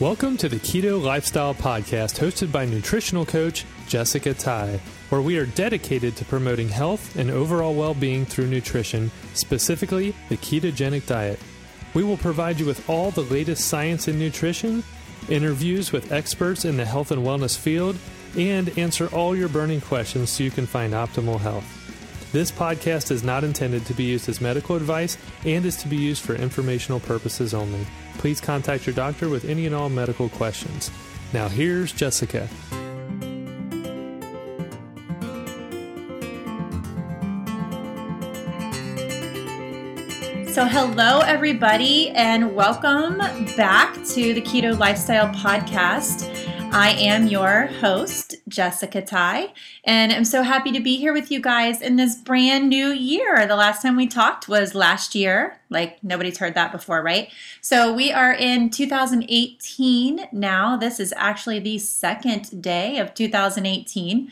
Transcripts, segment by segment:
Welcome to the Keto Lifestyle Podcast, hosted by nutritional coach Jessica Tye, where we are dedicated to promoting health and overall well being through nutrition, specifically the ketogenic diet. We will provide you with all the latest science in nutrition, interviews with experts in the health and wellness field, and answer all your burning questions so you can find optimal health. This podcast is not intended to be used as medical advice and is to be used for informational purposes only. Please contact your doctor with any and all medical questions. Now, here's Jessica. So, hello, everybody, and welcome back to the Keto Lifestyle Podcast. I am your host, Jessica Tye, and I'm so happy to be here with you guys in this brand new year. The last time we talked was last year. Like, nobody's heard that before, right? So, we are in 2018 now. This is actually the second day of 2018.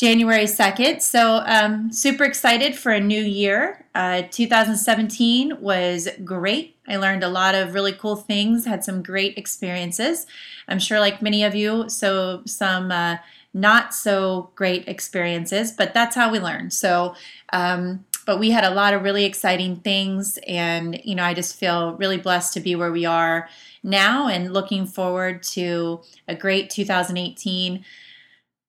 January 2nd. So, um, super excited for a new year. Uh, 2017 was great. I learned a lot of really cool things, had some great experiences. I'm sure, like many of you, so some uh, not so great experiences, but that's how we learn. So, um, but we had a lot of really exciting things, and you know, I just feel really blessed to be where we are now and looking forward to a great 2018.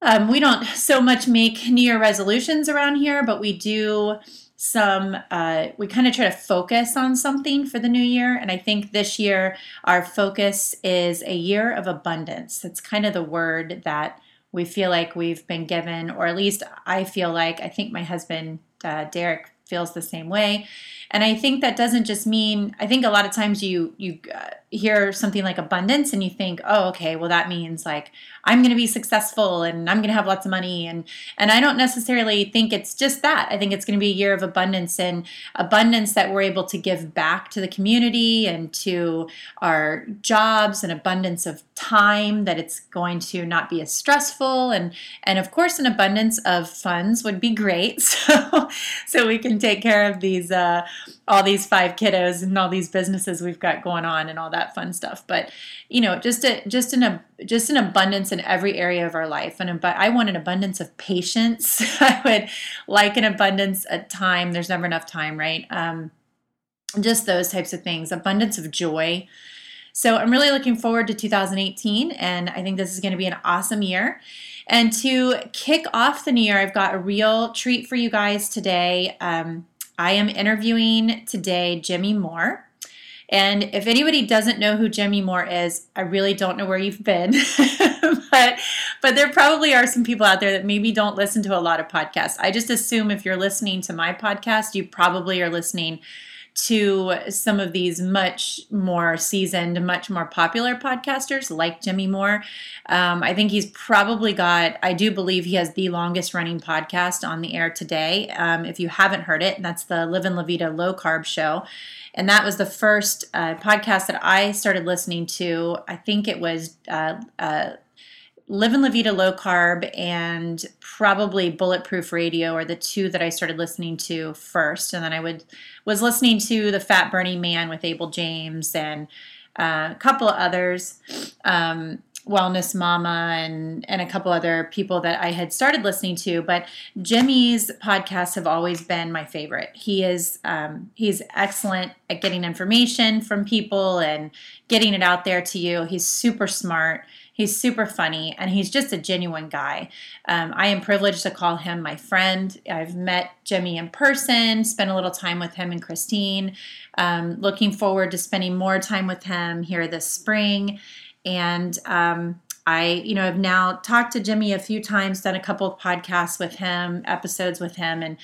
Um, we don't so much make New Year resolutions around here, but we do some, uh, we kind of try to focus on something for the new year. And I think this year our focus is a year of abundance. That's kind of the word that we feel like we've been given, or at least I feel like, I think my husband, uh, Derek, feels the same way. And I think that doesn't just mean, I think a lot of times you, you, uh, hear something like abundance and you think, oh, okay, well that means like I'm going to be successful and I'm going to have lots of money. And and I don't necessarily think it's just that. I think it's going to be a year of abundance and abundance that we're able to give back to the community and to our jobs and abundance of time that it's going to not be as stressful. And and of course an abundance of funds would be great. So so we can take care of these uh all these five kiddos and all these businesses we've got going on and all that fun stuff. But you know, just a just an a, just an abundance in every area of our life. And but I want an abundance of patience. I would like an abundance of time. There's never enough time, right? Um, just those types of things. Abundance of joy. So I'm really looking forward to 2018, and I think this is going to be an awesome year. And to kick off the new year, I've got a real treat for you guys today. Um, I am interviewing today Jimmy Moore. And if anybody doesn't know who Jimmy Moore is, I really don't know where you've been. but but there probably are some people out there that maybe don't listen to a lot of podcasts. I just assume if you're listening to my podcast, you probably are listening to some of these much more seasoned, much more popular podcasters like Jimmy Moore. Um, I think he's probably got, I do believe he has the longest running podcast on the air today. Um, if you haven't heard it, that's the Livin' La Vida Low Carb Show. And that was the first uh, podcast that I started listening to. I think it was uh, uh, Livin' La Vida Low Carb and probably Bulletproof Radio are the two that I started listening to first, and then I would was listening to the Fat Burning Man with Abel James and uh, a couple of others, um, Wellness Mama, and and a couple other people that I had started listening to. But Jimmy's podcasts have always been my favorite. He is um, he's excellent at getting information from people and getting it out there to you. He's super smart. He's super funny and he's just a genuine guy. Um, I am privileged to call him my friend. I've met Jimmy in person, spent a little time with him and Christine. Um, looking forward to spending more time with him here this spring. And um, I, you know, have now talked to Jimmy a few times, done a couple of podcasts with him, episodes with him, and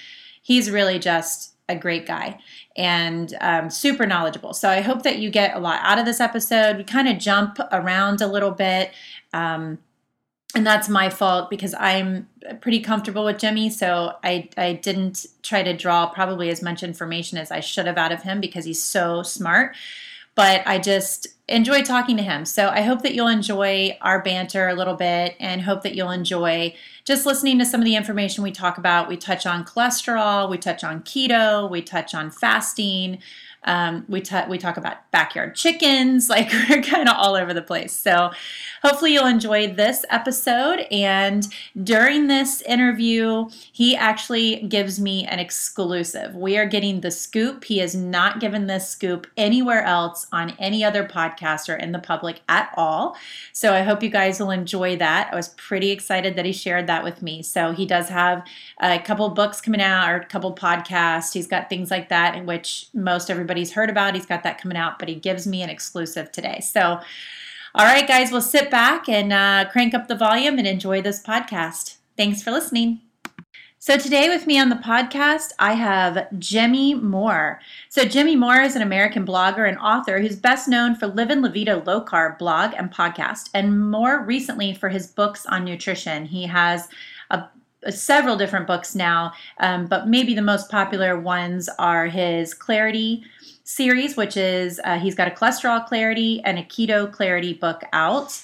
he's really just a great guy and um, super knowledgeable. So I hope that you get a lot out of this episode. We kind of jump around a little bit. Um, and that's my fault because I'm pretty comfortable with Jimmy. So I, I didn't try to draw probably as much information as I should have out of him because he's so smart but I just enjoy talking to him. So I hope that you'll enjoy our banter a little bit and hope that you'll enjoy just listening to some of the information we talk about. We touch on cholesterol, we touch on keto, we touch on fasting. Um, we, we talk about backyard chickens, like we're kind of all over the place. So hopefully you'll enjoy this episode. And during this interview, he actually gives me an exclusive. We are getting the scoop. He has not given this scoop anywhere else on any other podcast or in the public at all. So I hope you guys will enjoy that. I was pretty excited that he shared that with me. So he does have a couple books coming out or a couple podcasts. He's got things like that in which most everybody's heard about. He's got that coming out, but he gives me an exclusive today. So all right, guys, we'll sit back and uh, crank up the volume and enjoy this podcast. Thanks for listening. So, today with me on the podcast, I have Jimmy Moore. So, Jimmy Moore is an American blogger and author who's best known for Livin' La Vida Low Carb blog and podcast, and more recently for his books on nutrition. He has a, a several different books now, um, but maybe the most popular ones are his Clarity series, which is uh, he's got a cholesterol clarity and a keto clarity book out.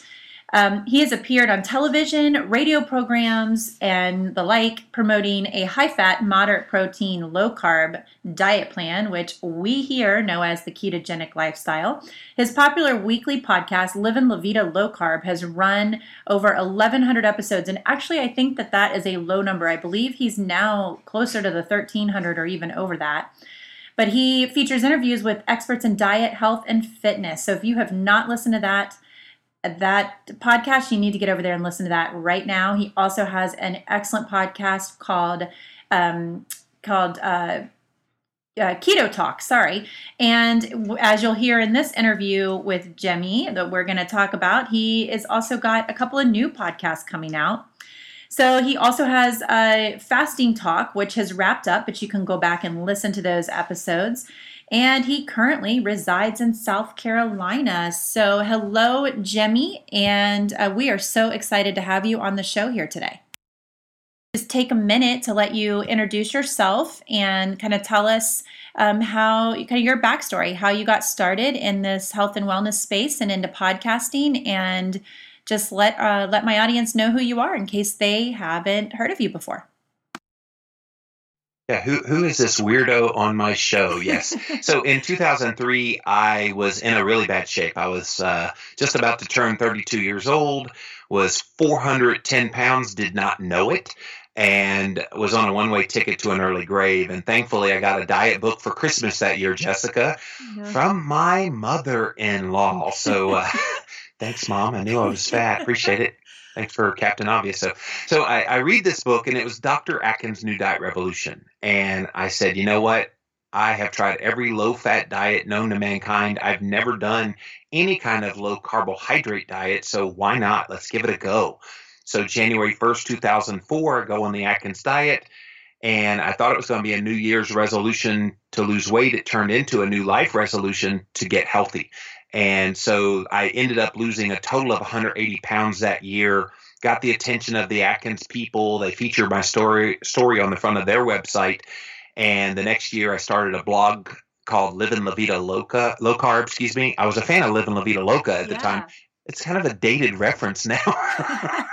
Um, he has appeared on television, radio programs, and the like, promoting a high fat, moderate protein, low carb diet plan, which we here know as the ketogenic lifestyle. His popular weekly podcast, Livin' La Vida Low Carb, has run over 1,100 episodes. And actually, I think that that is a low number. I believe he's now closer to the 1,300 or even over that. But he features interviews with experts in diet, health, and fitness. So if you have not listened to that, that podcast, you need to get over there and listen to that right now. He also has an excellent podcast called um, called uh, uh, Keto Talk, sorry. And as you'll hear in this interview with Jimmy that we're going to talk about, he has also got a couple of new podcasts coming out. So he also has a fasting talk, which has wrapped up, but you can go back and listen to those episodes. And he currently resides in South Carolina. So, hello, Jimmy, and uh, we are so excited to have you on the show here today. Just take a minute to let you introduce yourself and kind of tell us um, how kind of your backstory, how you got started in this health and wellness space and into podcasting, and just let uh, let my audience know who you are in case they haven't heard of you before. Yeah, who who is this weirdo on my show? Yes. so in 2003, I was in a really bad shape. I was uh, just about to turn 32 years old. Was 410 pounds. Did not know it. And was on a one way ticket to an early grave. And thankfully, I got a diet book for Christmas that year, Jessica, yeah. from my mother in law. So uh, Thanks, Mom. I knew I was fat. Appreciate it. Thanks for Captain Obvious. So, so I, I read this book, and it was Dr. Atkins' New Diet Revolution. And I said, you know what? I have tried every low fat diet known to mankind. I've never done any kind of low carbohydrate diet. So why not? Let's give it a go. So January 1st, 2004, I go on the Atkins diet. And I thought it was going to be a New Year's resolution to lose weight. It turned into a new life resolution to get healthy. And so I ended up losing a total of 180 pounds that year. Got the attention of the Atkins people. They featured my story story on the front of their website. And the next year, I started a blog called Livin' La Vida Loca, low carb. Excuse me. I was a fan of Livin' La Vida Loca at the yeah. time. It's kind of a dated reference now.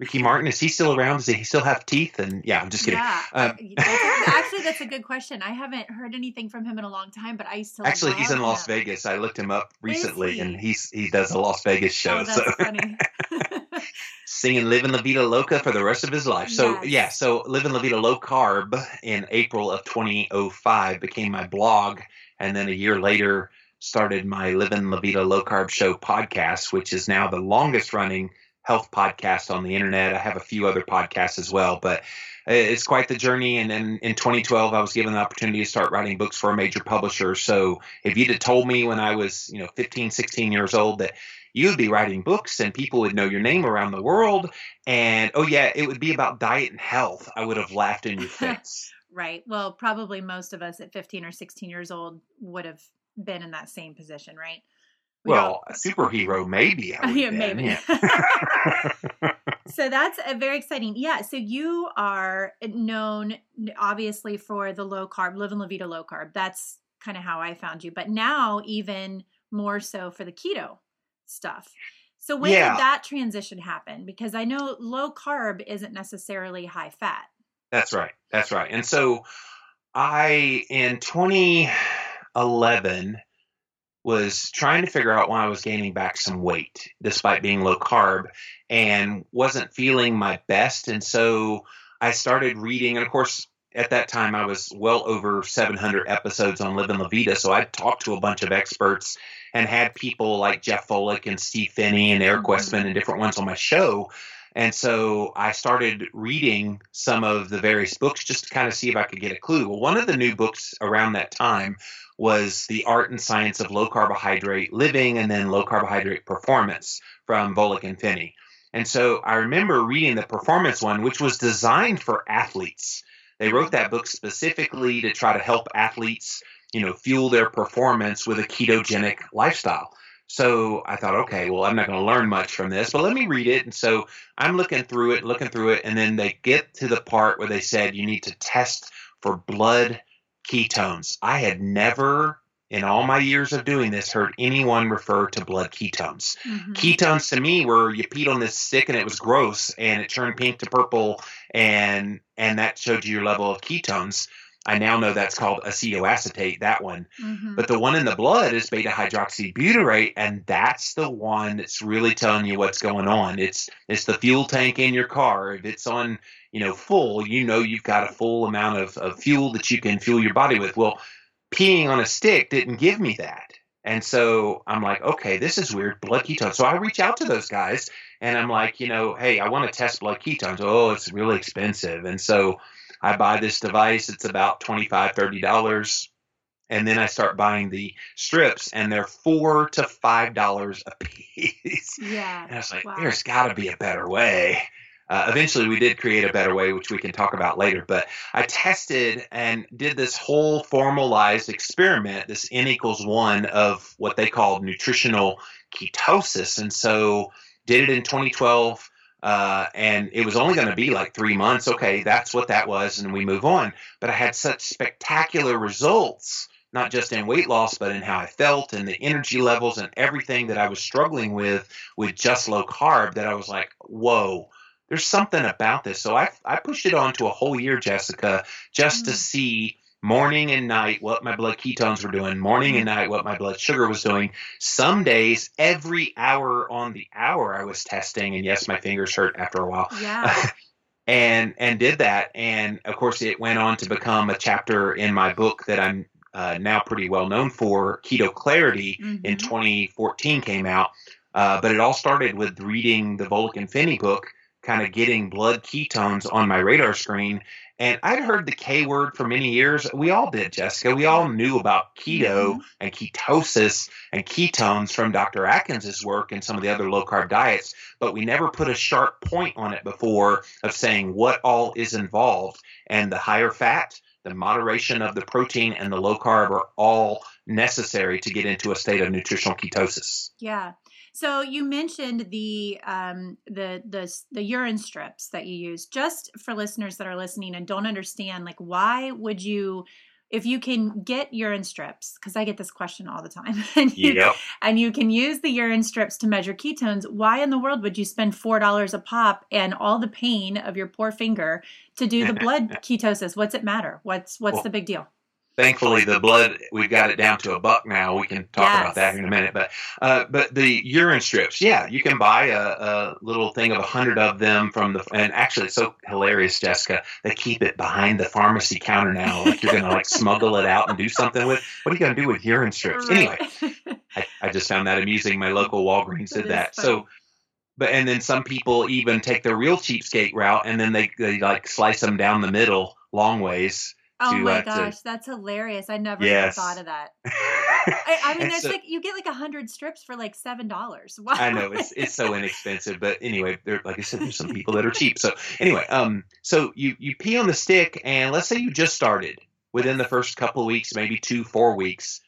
Ricky Martin is he still around? Does he still have teeth? And yeah, I'm just kidding. Yeah, um, actually, that's a good question. I haven't heard anything from him in a long time, but I used to. Actually, he's in Las him. Vegas. I looked him up recently, he? and he's he does a Las Vegas show. Oh, that's so. funny. Singing "Living La Vida Loca" for the rest of his life. So yes. yeah, so "Living La Vida Low Carb" in April of 2005 became my blog, and then a year later started my "Living La Vida Low Carb" show podcast, which is now the longest running health podcast on the internet. I have a few other podcasts as well, but it's quite the journey. And then in 2012, I was given the opportunity to start writing books for a major publisher. So if you'd have told me when I was, you know, 15, 16 years old that you'd be writing books and people would know your name around the world, and oh yeah, it would be about diet and health, I would have laughed in your face. right. Well, probably most of us at 15 or 16 years old would have been in that same position, right? We well, a superhero, maybe. yeah, maybe. Yeah. so that's a very exciting. Yeah. So you are known, obviously, for the low carb, Livin' La Vida low carb. That's kind of how I found you. But now, even more so for the keto stuff. So when yeah. did that transition happen? Because I know low carb isn't necessarily high fat. That's right. That's right. And so I in 20 11, was trying to figure out why I was gaining back some weight despite being low carb and wasn't feeling my best. And so I started reading. And of course, at that time, I was well over 700 episodes on Living La Vida. So I talked to a bunch of experts and had people like Jeff Volek and Steve Phinney and Eric mm-hmm. Westman and different ones on my show. And so I started reading some of the various books just to kind of see if I could get a clue. Well, one of the new books around that time was The Art and Science of Low Carbohydrate Living and then Low Carbohydrate Performance from Volek and Phinney. And so I remember reading the performance one, which was designed for athletes. They wrote that book specifically to try to help athletes, you know, fuel their performance with a ketogenic lifestyle. So I thought, okay, well, I'm not going to learn much from this, but let me read it. And so I'm looking through it, looking through it, and then they get to the part where they said you need to test for blood ketones. I had never in all my years of doing this heard anyone refer to blood ketones. Mm-hmm. Ketones to me were you peed on this stick and it was gross and it turned pink to purple and and that showed you your level of ketones. I now know that's called acetoacetate, that one. Mm-hmm. But the one in the blood is beta hydroxybutyrate, and that's the one that's really telling you what's going on. It's it's the fuel tank in your car. If it's on, you know, full, you know you've got a full amount of, of fuel that you can fuel your body with. Well, peeing on a stick didn't give me that. And so I'm like, okay, this is weird, blood ketones. So I reach out to those guys and I'm like, you know, hey, I want to test blood ketones. Oh, it's really expensive. And so I buy this device. It's about $25, $30. And then I start buying the strips, and they're four to five dollars a piece. Yeah. And I was like, wow. there's got to be a better way. Uh, eventually, we did create a better way, which we can talk about later. But I tested and did this whole formalized experiment, this N equals one of what they called nutritional ketosis. And so did it in 2012 uh, and it was only going to be like three months. Okay, that's what that was, and we move on. But I had such spectacular results, not just in weight loss, but in how I felt and the energy levels and everything that I was struggling with with just low carb that I was like, whoa. There's something about this. So I, I pushed it on to a whole year, Jessica, just mm-hmm. to mm. see morning and night what my blood ketones were doing, morning and night what my blood sugar was doing. Some days, every hour on the hour, I was testing, and yes, my fingers hurt after a while. Yeah. and and did that, and of course, it went on to become a chapter in my book that I'm uh, now pretty well known for. Keto Clarity mm-hmm. in 2014 came out, uh, but it all started with reading the Volek and Phinney book kind of getting blood ketones on my radar screen and I'd heard the K word for many years. We all did, Jessica. We all knew about keto mm-hmm. and ketosis and ketones from Dr. Atkins' work and some of the other low carb diets, but we never put a sharp point on it before of saying what all is involved. And the higher fat, the moderation of the protein, and the low carb are all necessary to get into a state of nutritional ketosis. Yeah. So you mentioned the um, the the the urine strips that you use. Just for listeners that are listening and don't understand, like why would you? If you can get urine strips, because I get this question all the time, and you, yep. and you can use the urine strips to measure ketones, why in the world would you spend four dollars a pop and all the pain of your poor finger to do the blood ketosis? What's it matter? What's what's well, the big deal? Thankfully the blood we've got it down to a buck now. We can talk yes. about that in a minute. But uh, but the urine strips yeah you can buy a, a little thing of a hundred of them from the and actually it's so hilarious jessica they keep it behind the pharmacy counter now like you're gonna like smuggle it out and do something with. What are you gonna do with urine strips? Right. anyway I, I just found that amusing. My local walgreens did that, that. so but and then some people even take the real cheapskate route and then they, they like slice them down the middle long ways Oh to, my uh, gosh, to, that's hilarious! I never yes. thought of that. I, I, mean, there's so, like you get like a hundred strips for like seven dollars. Wow. I know it's it's so inexpensive, but anyway, there like I said, there's some people that are cheap. So anyway, um, so you you pee on the stick, and let's say you just started within the first couple of weeks, maybe two, four weeks.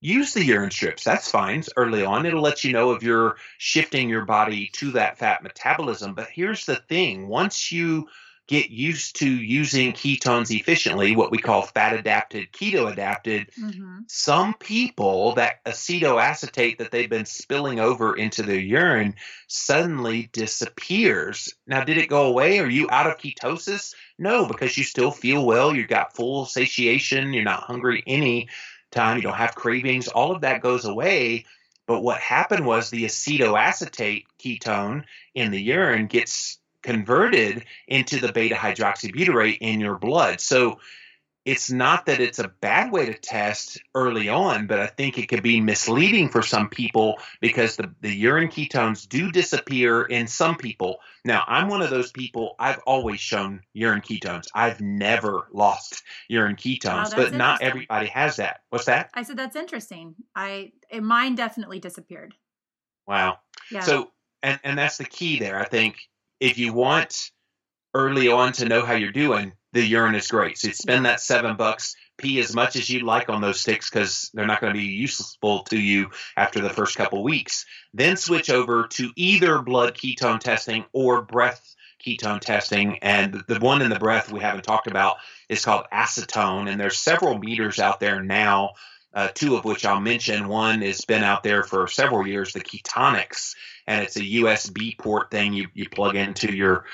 Use the urine strips. That's fine. Early on, it'll let you know if you're shifting your body to that fat metabolism. But here's the thing: once you get used to using ketones efficiently, what we call fat adapted, keto adapted, mm-hmm. some people that acetoacetate that they've been spilling over into their urine suddenly disappears. Now, did it go away? Are you out of ketosis? No, because you still feel well. You've got full satiation. You're not hungry any. time. You don't have cravings. All of that goes away. But what happened was the acetoacetate ketone in the urine gets converted into the beta hydroxybutyrate in your blood. So it's not that it's a bad way to test early on, but I think it could be misleading for some people because the, the urine ketones do disappear in some people. Now, I'm one of those people, I've always shown urine ketones. I've never lost urine ketones, but not everybody has that. What's that? I said that's interesting. I eh, mine definitely disappeared. Wow. Yeah. So and and that's the key there. I think if you want early on to know how you're doing, the urine is great. So spend that seven bucks, pee as much as you like on those sticks because they're not going to be useful to you after the first couple weeks. Then switch over to either blood ketone testing or breath ketone testing. And the one in the breath we haven't talked about is called acetone. And there's several meters out there now. Uh, two of which I'll mention. One has been out there for several years, the Ketonix, and it's a USB port thing you, you plug into your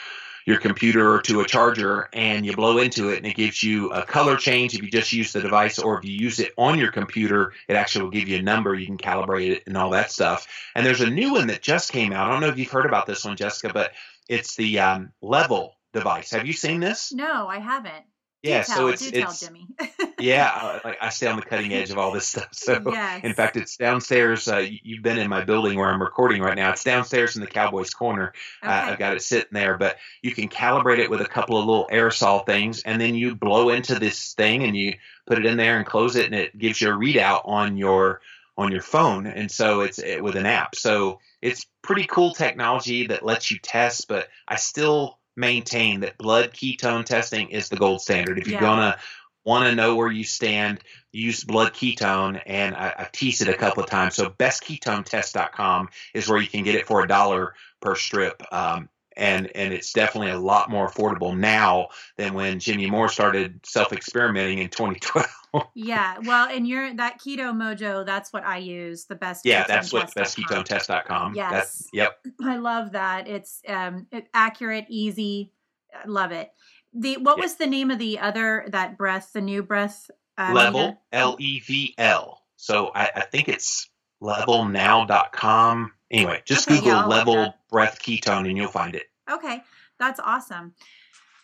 your computer or to a charger and you blow into it and it gives you a color change. If you just use the device or if you use it on your computer it actually will give you a number. You can calibrate it and all that stuff. And there's a new one that just came out. I don't know if you've heard about this one jessica but it's the um, LEVL device. Have you seen this? No i haven't yeah, tell, so it's it's tell, Jimmy. yeah, I, I stay on the cutting edge of all this stuff. So yes. in fact, it's downstairs. Uh, you've been in my building where I'm recording right now. It's downstairs in the Cowboys corner. Okay. Uh, I've got it sitting there, but you can calibrate it with a couple of little aerosol things, and then you blow into this thing and you put it in there and close it, and it gives you a readout on your on your phone, and so it's it, with an app. So it's pretty cool technology that lets you test, but I still maintain that blood ketone testing is the gold standard. If you're yeah. gonna want to know where you stand, use blood ketone, and I, have teased it a couple of times. So bestketonetest.com is where you can get it for a dollar per strip. Um, and and it's definitely a lot more affordable now than when Jimmy Moore started self experimenting in 2012. yeah, well, and you're that Keto-Mojo. That's what I use. The best. Yeah, that's what bestketonetest.com. Yes. That's, yep. I love that. It's um accurate, easy. I love it. The what yep. was the name of the other that breath? The new breath. Uh, level L E V L. So I, I think it's levelnow.com. Anyway, just okay, Google yeah, LEVL breath ketone and you'll find it. Okay, that's awesome.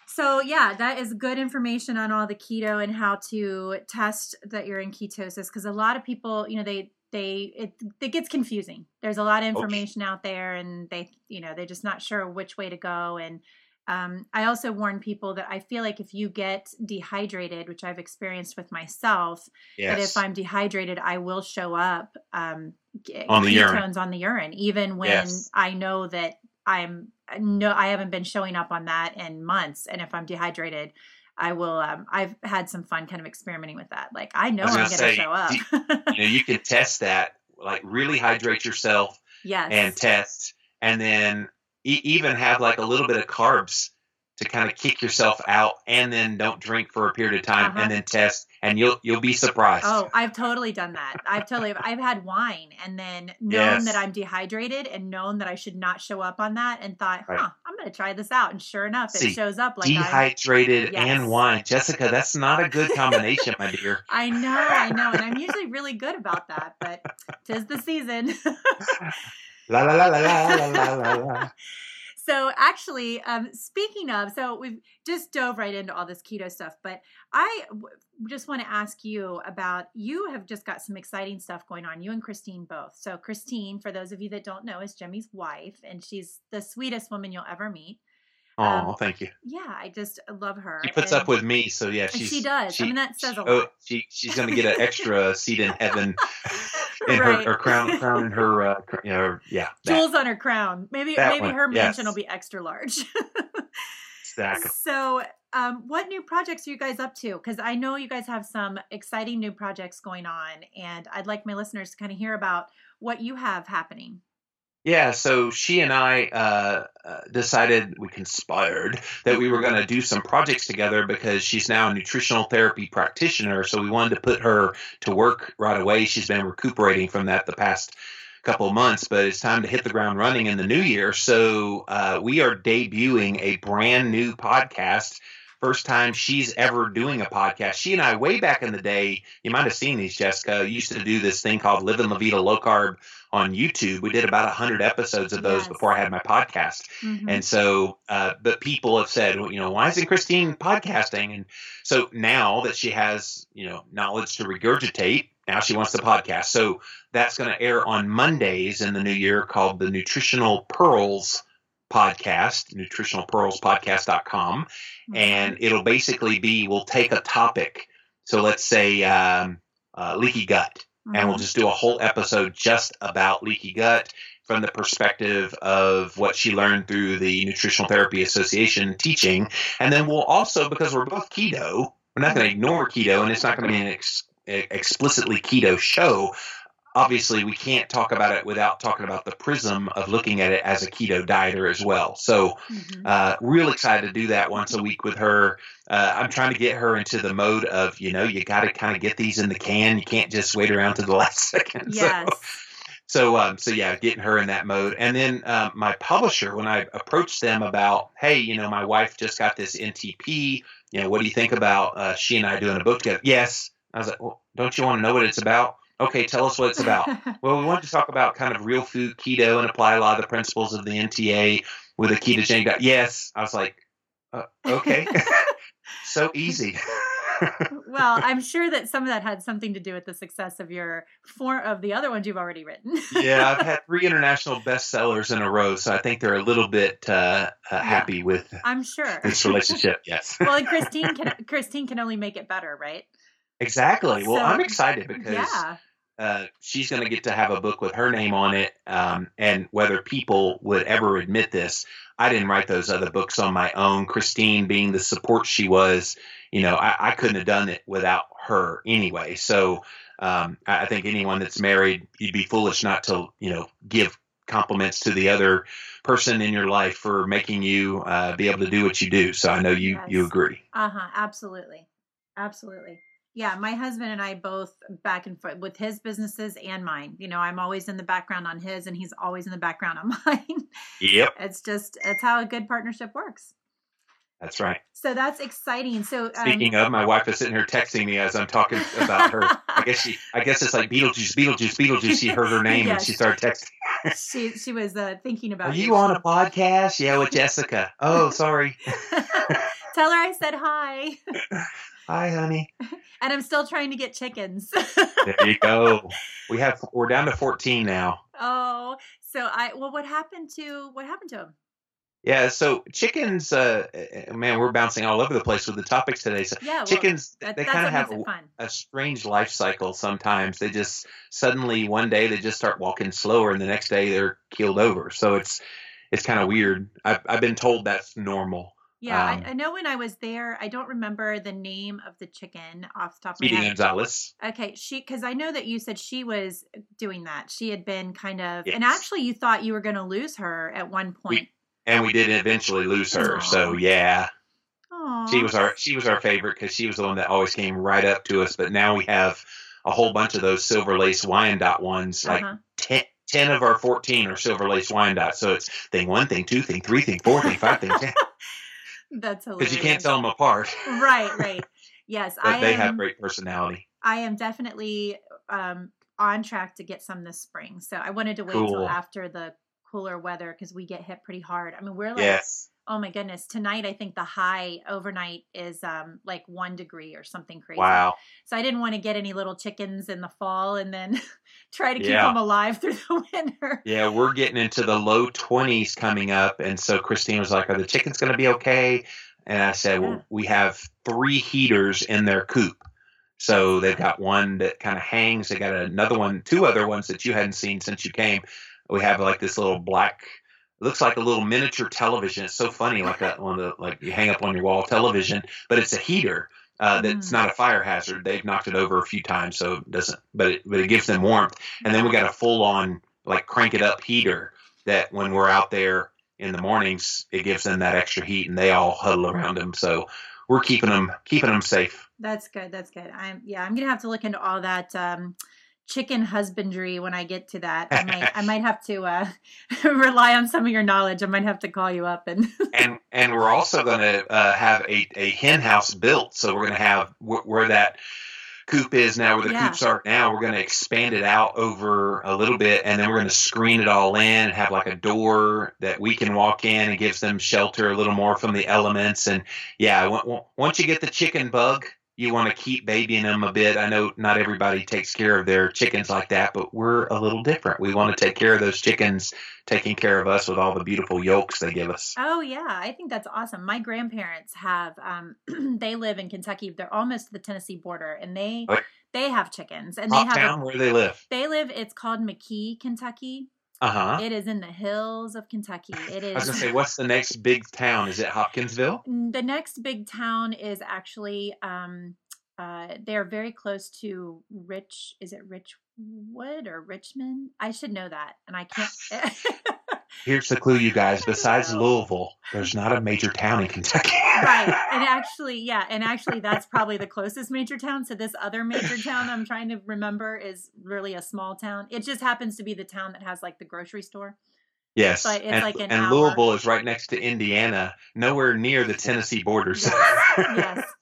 So yeah, that is good information on all the keto and how to test that you're in ketosis because a lot of people, you know, they they it it gets confusing. There's a lot of information okay. out there and they you know, they're just not sure which way to go and um, I also warn people that I feel like if you get dehydrated, which I've experienced with myself, yes. that if I'm dehydrated, I will show up um, on the urine. on the urine, even when yes. I know that I'm no, I haven't been showing up on that in months. And if I'm dehydrated, I will. Um, I've had some fun kind of experimenting with that. Like I know I am going to show up. you, you know, you can test that. Like really hydrate yourself. Yes. And test, and then e- even have like a little bit of carbs to kind of kick yourself out and then don't drink for a period of time uh-huh. and then test and you'll you'll be surprised. Oh, I've totally done that. I've totally I've had wine and then known yes. that I'm dehydrated and known that I should not show up on that and thought, "Huh, right. I'm going to try this out." And sure enough, See, it shows up like dehydrated yes. and wine. Jessica, that's not a good combination, my dear. I know, I know, and I'm usually really good about that, but tis the season. la la la la la la la la. So actually, um, speaking of, so we've just dove right into all this keto stuff, but I w- just want to ask you about. You have just got some exciting stuff going on. You and Christine both. So Christine, for those of you that don't know, is Jimmy's wife, and she's the sweetest woman you'll ever meet. Oh, um, thank you. Yeah, I just love her. She puts and, up with me, so yeah, she does. She, I mean, that says a oh, lot. Oh, she she's going to get an extra seat in heaven, in right. her, her, crown, crown in her, uh, you know, yeah, jewels on her crown. Maybe maybe one. her mansion yes. will be extra large. exactly. So, um, what new projects are you guys up to? Because I know you guys have some exciting new projects going on, and I'd like my listeners to kind of hear about what you have happening. Yeah, so she and I uh, uh, decided, we conspired that we were going to do some projects together because she's now a nutritional therapy practitioner. So we wanted to put her to work right away. She's been recuperating from that the past couple months, but it's time to hit the ground running in the new year. So uh, we are debuting a brand new podcast first time she's ever doing a podcast. She and I, way back in the day, you might have seen these, Jessica, used to do this thing called Living La Vida Low Carb on YouTube. We did about 100 episodes of those Yes. before I had my podcast. Mhm. And so, uh, but people have said, well, you know, why isn't Christine podcasting? And so now that she has, you know, knowledge to regurgitate, now she wants the podcast. So that's going to air on Mondays in the new year called the Nutritional Pearls podcast, nutritionalpearlspodcast.com. And it'll basically be, we'll take a topic. So let's say um, uh, leaky gut and we'll Mhm. just do a whole episode just about leaky gut from the perspective of what she learned through the Nutritional Therapy Association teaching. And then we'll also, because we're both keto, we're not going to ignore keto, and it's not going to be an ex- explicitly keto show. Obviously, we can't talk about it without talking about the prism of looking at it as a keto dieter as well. So, Mhm. uh, real excited to do that once a week with her. Uh, I'm trying to get her into the mode of, you know, you got to kind of get these in the can. You can't just wait around to the last second. Yes. So, so, um, so yeah, getting her in that mode. And then uh, my publisher, when I approached them about, hey, you know, my wife just got this NTP. You know, what do you think about uh, she and I doing a book together? Yes. I was like, well, don't you want to know what it's about? Okay, tell us what it's about. Well, we wanted to talk about kind of real food keto and apply a lot of the principles of the NTA with a ketogenic diet. Yes, I was like, uh, okay, so easy. well, I'm sure that some of that had something to do with the success of your four of the other ones you've already written. yeah, I've had three international bestsellers in a row, so I think they're a little bit uh, uh, happy with I'm sure. this relationship. Yes, well, and Christine can Christine can only make it better, right? exactly. Well, So, I'm excited because Yeah. Uh, she's going to get to have a book with her name on it. Um, and whether people would ever admit this, I didn't write those other books on my own. Christine, being the support she was, you know, I, I couldn't have done it without her anyway. So um, I, I think anyone that's married, you'd be foolish not to, you know, give compliments to the other person in your life for making you uh, be able to do what you do. So I know you you agree. Uh huh. Absolutely. Absolutely. Yeah, my husband and I both back and forth with his businesses and mine. You know, I'm always in the background on his, and he's always in the background on mine. Yep, it's just it's how a good partnership works. that's right. So that's exciting. So um, Speaking of, my wife is sitting here texting me as I'm talking about her. I guess she, I guess it's like Beetlejuice, Beetlejuice, Beetlejuice. She heard her name and she started texting. she she was uh, thinking about Are you on a podcast? Yeah, with Jessica. Oh, sorry. Tell her I said hi, Hi, honey. and I'm still trying to get chickens. There you go. We have we're down to 14 now. oh, so I well, what happened to what happened to him? Yeah. So chickens, uh, uh, man, we're bouncing all over the place with the topics today. So Yeah, well, chickens, that, they kind of have a, a strange life cycle. Sometimes they just suddenly one day they just start walking slower, and the next day they're keeled over. So it's it's kind of weird. I've I've been told that's normal. Yeah, Um, I, I know when I was there, I don't remember the name of the chicken off the top of my head. Gonzalez. Okay, she because I know that you said she was doing that. She had been kind of, Yes. and actually, you thought you were going to lose her at one point. and we did eventually lose her. So yeah, Aw. she was our she was our favorite because she was the one that always came right up to us. But now we have a whole bunch of those silver lace Wyandotte ones. Like Uh-huh. 10, 10 of our fourteen are silver lace Wyandotte. So it's thing one, thing two, thing three, thing four, thing five, thing ten. That's hilarious. Because you can't tell them apart. Right, right. Yes, But I they am. have great personality. I am definitely um, on track to get some this spring. So I wanted to wait Cool. till after the cooler weather because we get hit pretty hard. I mean, we're like, Yes. Oh my goodness, tonight I think the high overnight is um, like one degree or something crazy. Wow. So I didn't want to get any little chickens in the fall and then try to keep Yeah. them alive through the winter. Yeah, we're getting into the low 20s coming up. And so Christine was like, Are the chickens going to be okay? And I said, Yeah. Well, we have three heaters in their coop. So they've got one that kind of hangs. They got another one, two other ones that you hadn't seen since you came. We have like this little black, looks like a little miniature television. It's so funny, like that one the like you hang up on your wall television, but it's a heater. Uh, that's Mm. not a fire hazard. They've knocked it over a few times, so it doesn't. But it, but it gives them warmth. And then we got a full on like crank it up heater that when we're out there in the mornings, it gives them that extra heat, and they all huddle around them. So we're keeping them keeping them safe. That's good. That's good. I'm yeah. I'm gonna have to look into all that. Um, chicken husbandry when I get to that. I might I might have to uh, rely on some of your knowledge. I might have to call you up and and and we're also going to uh, have a, a hen house built. So we're going to have wh- where that coop is now, where the Yeah. coops are now. We're going to expand it out over a little bit, and then we're going to screen it all in and have like a door that we can walk in and gives them shelter a little more from the elements. And yeah, on- on- once you get the chicken bug, you want to keep babying them a bit. I know not everybody takes care of their chickens like that, but we're a little different. We want to take care of those chickens, taking care of us with all the beautiful yolks they give us. Oh yeah, I think that's awesome. My grandparents have um they live in Kentucky. They're almost to the Tennessee border and they they have chickens and they Hot have a, where they live. they live it's called McKee, Kentucky. Uh huh. It is in the hills of Kentucky. It is I was gonna say, what's the next big town? Is it Hopkinsville? the next big town is actually um uh they're very close to Rich is it Richwood or Richmond? I should know that and I can't Here's the clue, you guys. Besides Louisville, there's not a major town in Kentucky. right and actually yeah and actually that's probably the closest major town so this other major town i'm trying to remember is really a small town it just happens to be the town that has like the grocery store yes, But it's and, like an and hour. Louisville is right next to Indiana, nowhere near the Tennessee borders. yes yes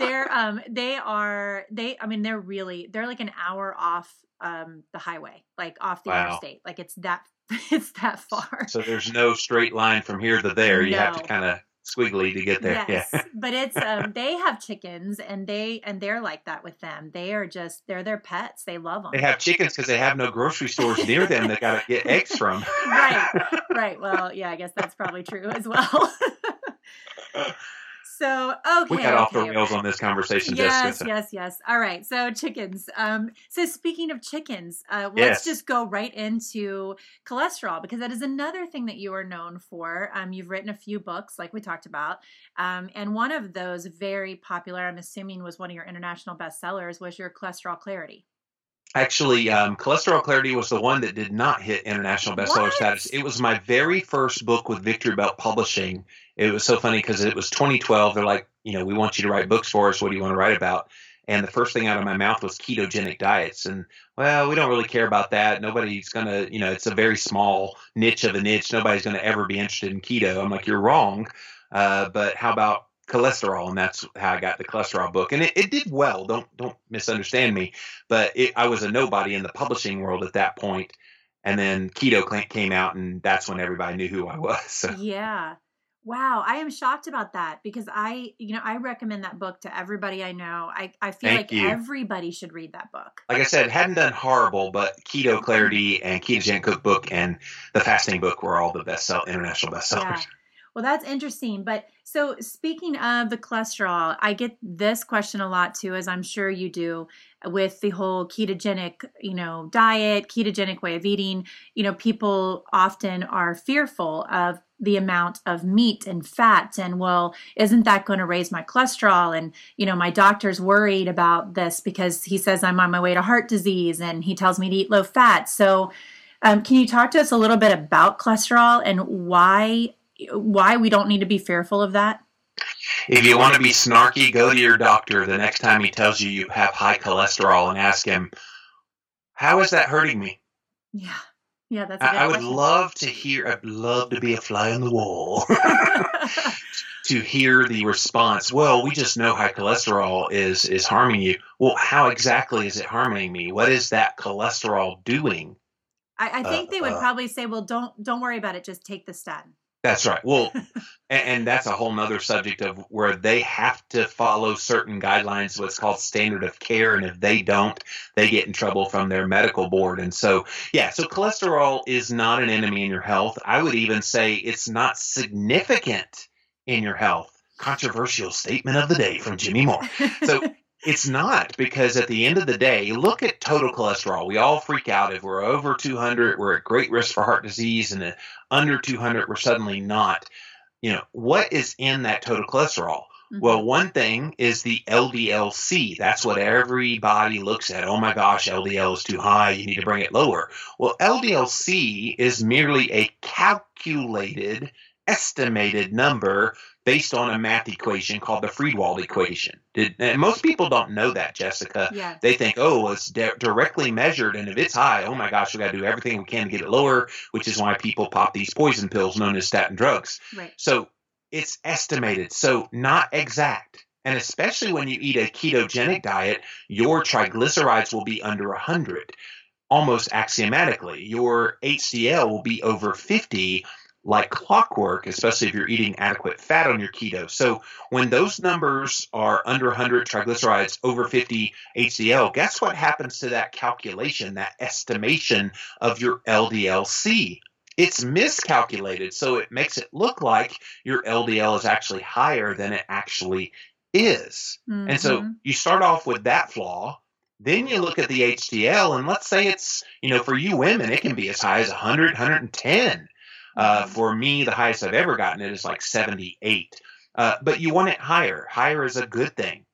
they're um they are they i mean they're really they're like an hour off um the highway like off the Wow. interstate like it's that it's that far so there's no straight line from here to there. You have to kind of squiggly to get there. Yes, Yeah. but it's um they have chickens and they and they're like that with them. They are just they're their pets. They love them. They have chickens because they have no grocery stores near them. They got to get eggs from. right, right. Well, yeah, I guess that's probably true as well. So okay, We got off the rails on this conversation, Yes, Jessica. yes, yes. All right. So chickens. Um, so speaking of chickens, uh, let's Yes. just go right into cholesterol because that is another thing that you are known for. Um, you've written a few books, like we talked about, um, and one of those very popular, I'm assuming, was one of your international bestsellers, was your cholesterol clarity. Actually, um, Cholesterol Clarity was the one that did not hit international bestseller What? status. It was my very first book with Victory Belt Publishing. It was so funny because it was 2012. They're like, you know, we want you to write books for us. What do you want to write about? And the first thing out of my mouth was ketogenic diets. And well, we don't really care about that. Nobody's going to, you know, it's a very small niche of a niche. Nobody's going to ever be interested in keto. I'm like, you're wrong. Uh, but how about cholesterol? And that's how I got the cholesterol book. And it, it did well. Don't don't misunderstand me but it, I was a nobody in the publishing world at that point. And then Keto came out, and that's when everybody knew who I was. So Yeah. Wow, I am shocked about that because I, you know, I recommend that book to everybody I know. I, I feel Thank like you. everybody should read that book. like I said, hadn't done horrible, but Keto Clarity and Ketogenic Cookbook and the Fasting Book were all the best sell international bestsellers. Yeah. Well, that's interesting. But so speaking of the cholesterol, I get this question a lot too, as I'm sure you do, with the whole ketogenic, you know, diet, ketogenic way of eating. You know, people often are fearful of the amount of meat and fat and well isn't that going to raise my cholesterol and you know my doctor's worried about this because he says i'm on my way to heart disease and he tells me to eat low fat so um, can you talk to us a little bit about cholesterol and why why we don't need to be fearful of that? If you want to be snarky, go to your doctor the next time he tells you you have high cholesterol and ask him, How is that hurting me? Yeah. Yeah, that's a good I, I would question. love to hear, I'd love to be a fly on the wall. to hear the response well we just know high cholesterol is is harming you well how exactly is it harming me what is that cholesterol doing I, I think they would Uh, probably say, well, don't don't worry about it, just take the statin. That's right. Well and, and that's a whole nother subject of where they have to follow certain guidelines what's called standard of care and if they don't they get in trouble from their medical board. And so yeah so cholesterol is not an enemy in your health. I would even say it's not significant in your health. Controversial statement of the day from jimmy moore. So it's not because at the end of the day, look at total cholesterol. We all freak out if we're over 200, we're at great risk for heart disease, and under 200, we're suddenly not. You know, what is in that total cholesterol? Mhm. Well, one thing is the LDLC. That's what everybody looks at. Oh my gosh, LDL is too high. You need to bring it lower. Well, LDLC is merely a calculated, estimated number based on a math equation called the Friedewald equation. Did, and most people don't know that, Jessica. Yeah. They think, oh, it's di- directly measured, and if it's high, oh my gosh, we got to do everything we can to get it lower, which is why people pop these poison pills known as statin drugs. Right. So it's estimated, so not exact. And especially when you eat a ketogenic diet, your triglycerides will be under 100, almost axiomatically. Your HDL will be over 50, like clockwork, especially if you're eating adequate fat on your keto. So when those numbers are under 100 triglycerides, over 50 HDL, guess what happens to that calculation, that estimation of your LDLC? It's miscalculated, so it makes it look like your LDL is actually higher than it actually is. And so Mhm. you start off with that flaw. Then you look at the HDL, and let's say it's, you know, for you women, it can be as high as 100, 110. Uh, for me, the highest I've ever gotten it is like 78. Uh, but you want it higher. Higher is a good thing.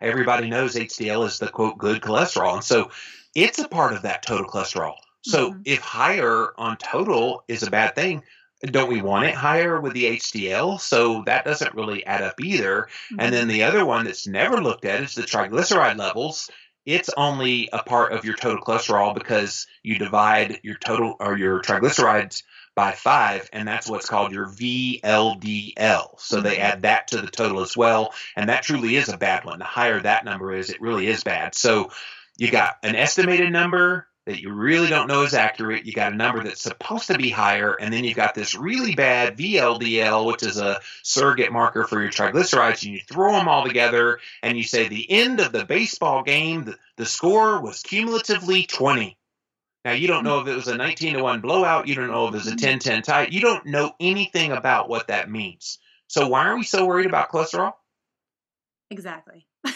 Everybody knows HDL is the quote good cholesterol. And so it's a part of that total cholesterol. So Mhm. if higher on total is a bad thing, don't we want it higher with the HDL? So that doesn't really add up either. And then the other one that's never looked at is the triglyceride levels. It's only a part of your total cholesterol because you divide your total or your triglycerides by five, and that's what's called your VLDL. So they add that to the total as well, and that truly is a bad one. The higher that number is, it really is bad. So you got an estimated number that you really don't know is accurate. You got a number that's supposed to be higher, and then you've got this really bad VLDL, which is a surrogate marker for your triglycerides, and you throw them all together, and you say the end of the baseball game, the, the score was cumulatively 20. Now, you don't know if it was a 19 to 1 blowout. You don't know if it was a 10 10 tie. You don't know anything about what that means. So, why are we so worried about cholesterol? Exactly.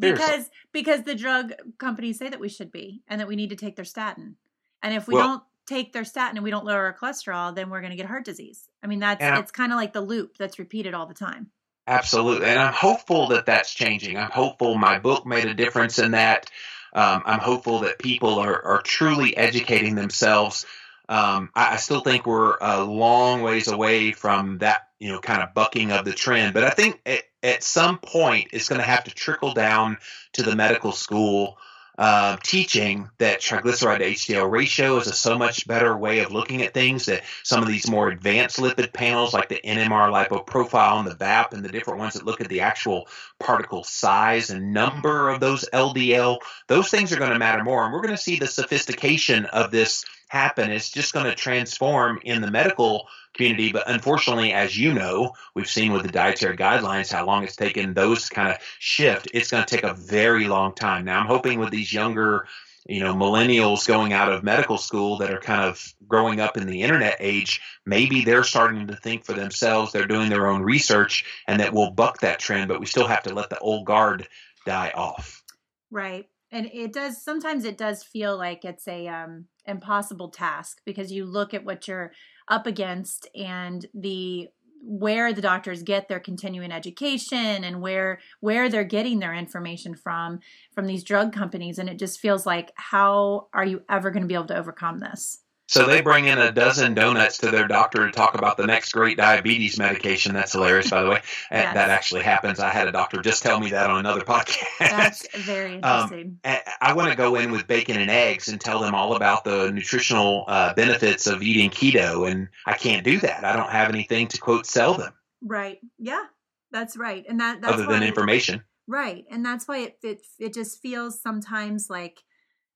Seriously. because because the drug companies say that we should be and that we need to take their statin. And if we Well- don't take their statin and we don't lower our cholesterol, then we're going to get heart disease. I mean, that's it's kind of like the loop that's repeated all the time. Absolutely. And I'm hopeful that that's changing. I'm hopeful my book made a difference in that. Um, I'm hopeful that people are, are truly educating themselves. Um, I, I still think we're a long ways away from that, you know, kind of bucking of the trend. But I think at, at some point it's going to have to trickle down to the medical school uh, teaching that triglyceride to HDL ratio is a so much better way of looking at things. That some of these more advanced lipid panels, like the NMR lipoprofile and the VAP, and the different ones that look at the actual particle size and number of those LDL, those things are going to matter more. And we're going to see the sophistication of this happen. It's just going to transform in the medical community. But unfortunately, as you know, we've seen with the dietary guidelines how long it's taken those kind of shift. It's going to take a very long time. Now, I'm hoping with these younger, you know, millennials going out of medical school that are kind of growing up in the internet age, maybe they're starting to think for themselves. They're doing their own research, and that will buck that trend. But we still have to let the old guard die off. Right. And it does sometimes it does feel like it's a um impossible task because you look at what you're up against and the where the doctors get their continuing education and where where they're getting their information from from these drug companies. And it just feels like how are you ever going to be able to overcome this So they bring in a dozen donuts to their doctor to talk about the next great diabetes medication. That's hilarious, by the way. Yes. That actually happens. I had a doctor just tell me that on another podcast. that's very Um, interesting I- I want to go in with bacon and eggs and tell them all about the nutritional uh, benefits of eating keto, and I can't do that. I don't have anything to quote sell them right yeah that's right and that that's other than information. Right. And that's why it it it just feels sometimes like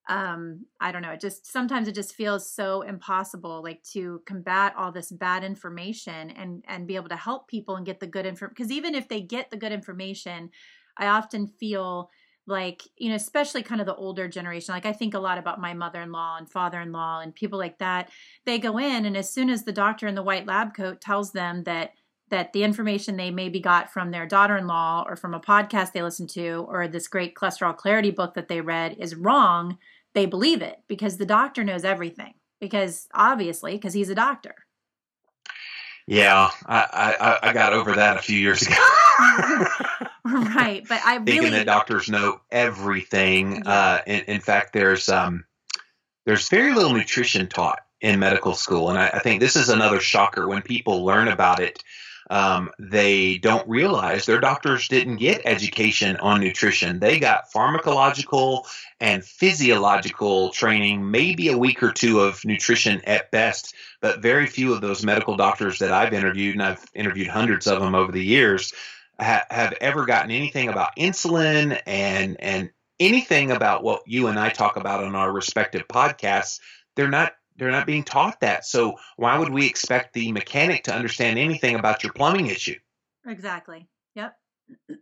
um I don't know, it just sometimes it just feels so impossible like to combat all this bad information and and be able to help people and get the good info because even if they get the good information, I often feel like you know especially kind of the older generation like i think a lot about my mother-in-law and father-in-law and people like that they go in and as soon as the doctor in the white lab coat tells them that that the information they maybe got from their daughter-in-law or from a podcast they listened to or this great cholesterol clarity book that they read is wrong they believe it because the doctor knows everything because obviously because he's a doctor Yeah, I, I I got over that a few years ago. right but i Thinking that doctors know everything. Yeah. Uh, in, in fact, there's um, there's very little nutrition taught in medical school, and I, I think this is another shocker when people learn about it. Um, they don't realize their doctors didn't get education on nutrition. They got pharmacological and physiological training, maybe a week or two of nutrition at best, but very few of those medical doctors that I've interviewed, and I've interviewed hundreds of them over the years, ha- have ever gotten anything about insulin and and anything about what you and I talk about on our respective podcasts. They're not they're not being taught that. So why would we expect the mechanic to understand anything about your plumbing issue? Exactly. Yep.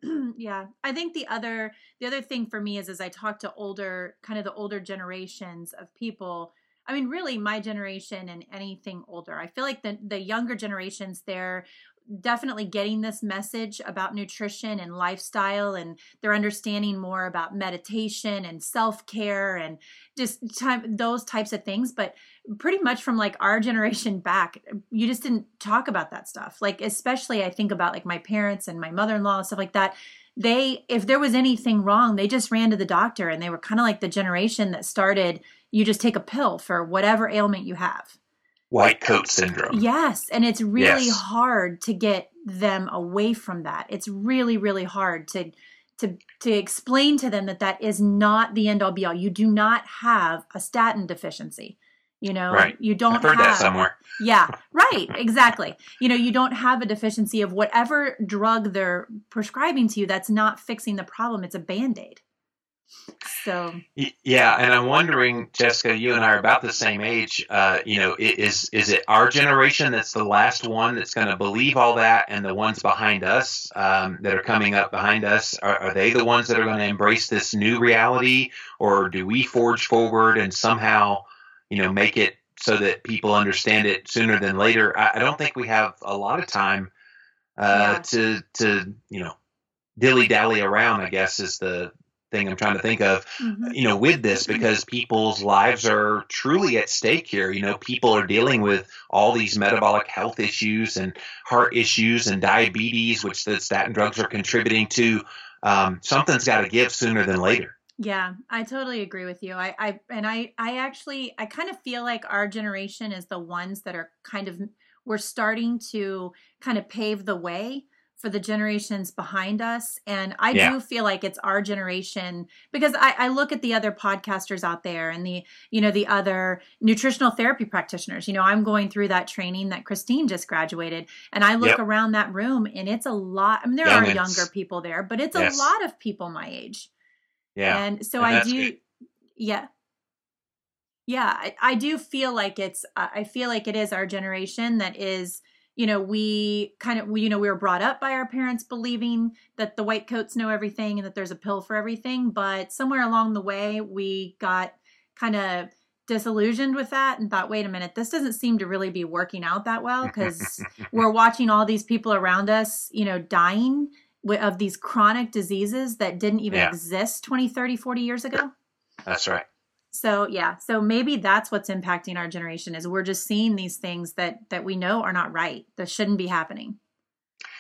yeah. I think the other the other thing for me is as I talk to older kind of the older generations of people, I mean really my generation and anything older. I feel like the the younger generations they're definitely getting this message about nutrition and lifestyle and they're understanding more about meditation and self-care and just time those types of things. But pretty much from like our generation back you just didn't talk about that stuff. Like especially i think about like my parents and my mother-in-law and stuff like that. They if there was anything wrong they just ran to the doctor and they were kind of like the generation that started you just take a pill for whatever ailment you have white coat syndrome. Yes, and it's really yes. hard to get them away from that. It's really really hard to to to explain to them that that is not the end all be all. You do not have a statin deficiency. You know, right. you don't I've heard have that somewhere. Yeah, right, exactly. You know, you don't have a deficiency of whatever drug they're prescribing to you that's not fixing the problem. It's a band-aid. So yeah, and I'm wondering, Jessica, you and I are about the same age. Uh, you know, is is it our generation that's the last one that's going to believe all that, and the ones behind us um, that are coming up behind us are, are they the ones that are going to embrace this new reality, or do we forge forward and somehow, you know, make it so that people understand it sooner than later? I, I don't think we have a lot of time uh, yeah. to to you know dilly dally around. I guess is the thing I'm trying to think of, mm-hmm. you know, with this because people's lives are truly at stake here. You know, people are dealing with all these metabolic health issues and heart issues and diabetes, which the statin drugs are contributing to. Um, something's got to give sooner than later. Yeah, I totally agree with you. I, I and I, I actually, I kind of feel like our generation is the ones that are kind of we're starting to kind of pave the way for the generations behind us. And I yeah. do feel like it's our generation because I, I, look at the other podcasters out there and the, you know, the other nutritional therapy practitioners. You know, I'm going through that training that Christine just graduated. And I look yep. around that room and it's a lot. I mean, there Young are younger people there, but it's yes. a lot of people my age. Yeah. And so and I do, good. yeah. Yeah, I, I do feel like it's, I feel like it is our generation that is, you know we kind of you know we were brought up by our parents believing that the white coats know everything and that there's a pill for everything but somewhere along the way we got kind of disillusioned with that and thought wait a minute this doesn't seem to really be working out that well because we're watching all these people around us you know dying of these chronic diseases that didn't even yeah. exist 20 30 40 years ago that's right so yeah, so maybe that's what's impacting our generation is we're just seeing these things that that we know are not right, that shouldn't be happening.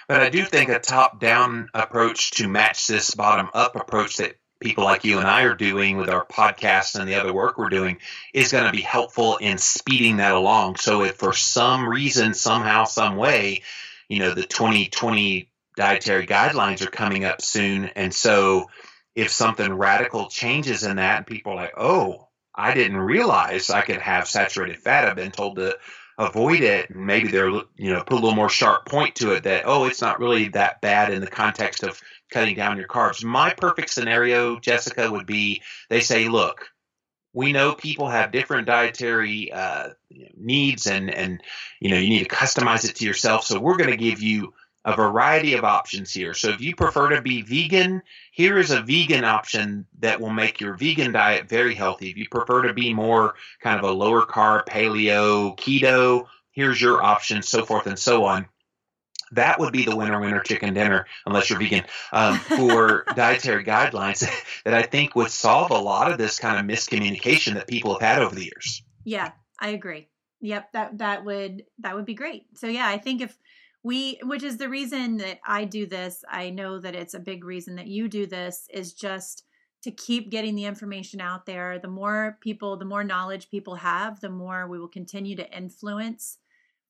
But I do think a top-down approach to match this bottom-up approach that people like you and I are doing with our podcast and the other work we're doing is going to be helpful in speeding that along. So if for some reason, somehow, some way, you know, the 2020 dietary guidelines are coming up soon, and so if something radical changes in that and people are like, oh, I didn't realize I could have saturated fat. I've been told to avoid it. And maybe they're, you know, put a little more sharp point to it that, oh, it's not really that bad in the context of cutting down your carbs. My perfect scenario, Jessica, would be they say, look, we know people have different dietary uh, needs and, and, you know, you need to customize it to yourself. So we're going to give you a variety of options here. So if you prefer to be vegan, here is a vegan option that will make your vegan diet very healthy. If you prefer to be more kind of a lower carb, paleo, keto, here's your option, so forth and so on. That would be the winner winner chicken dinner, unless you're vegan, um, for dietary guidelines that I think would solve a lot of this kind of miscommunication that people have had over the years. Yeah, I agree. Yep, that that would that would be great. So yeah, I think if we which is the reason that I do this. I know that it's a big reason that you do this is just to keep getting the information out there. The more people, the more knowledge people have, the more we will continue to influence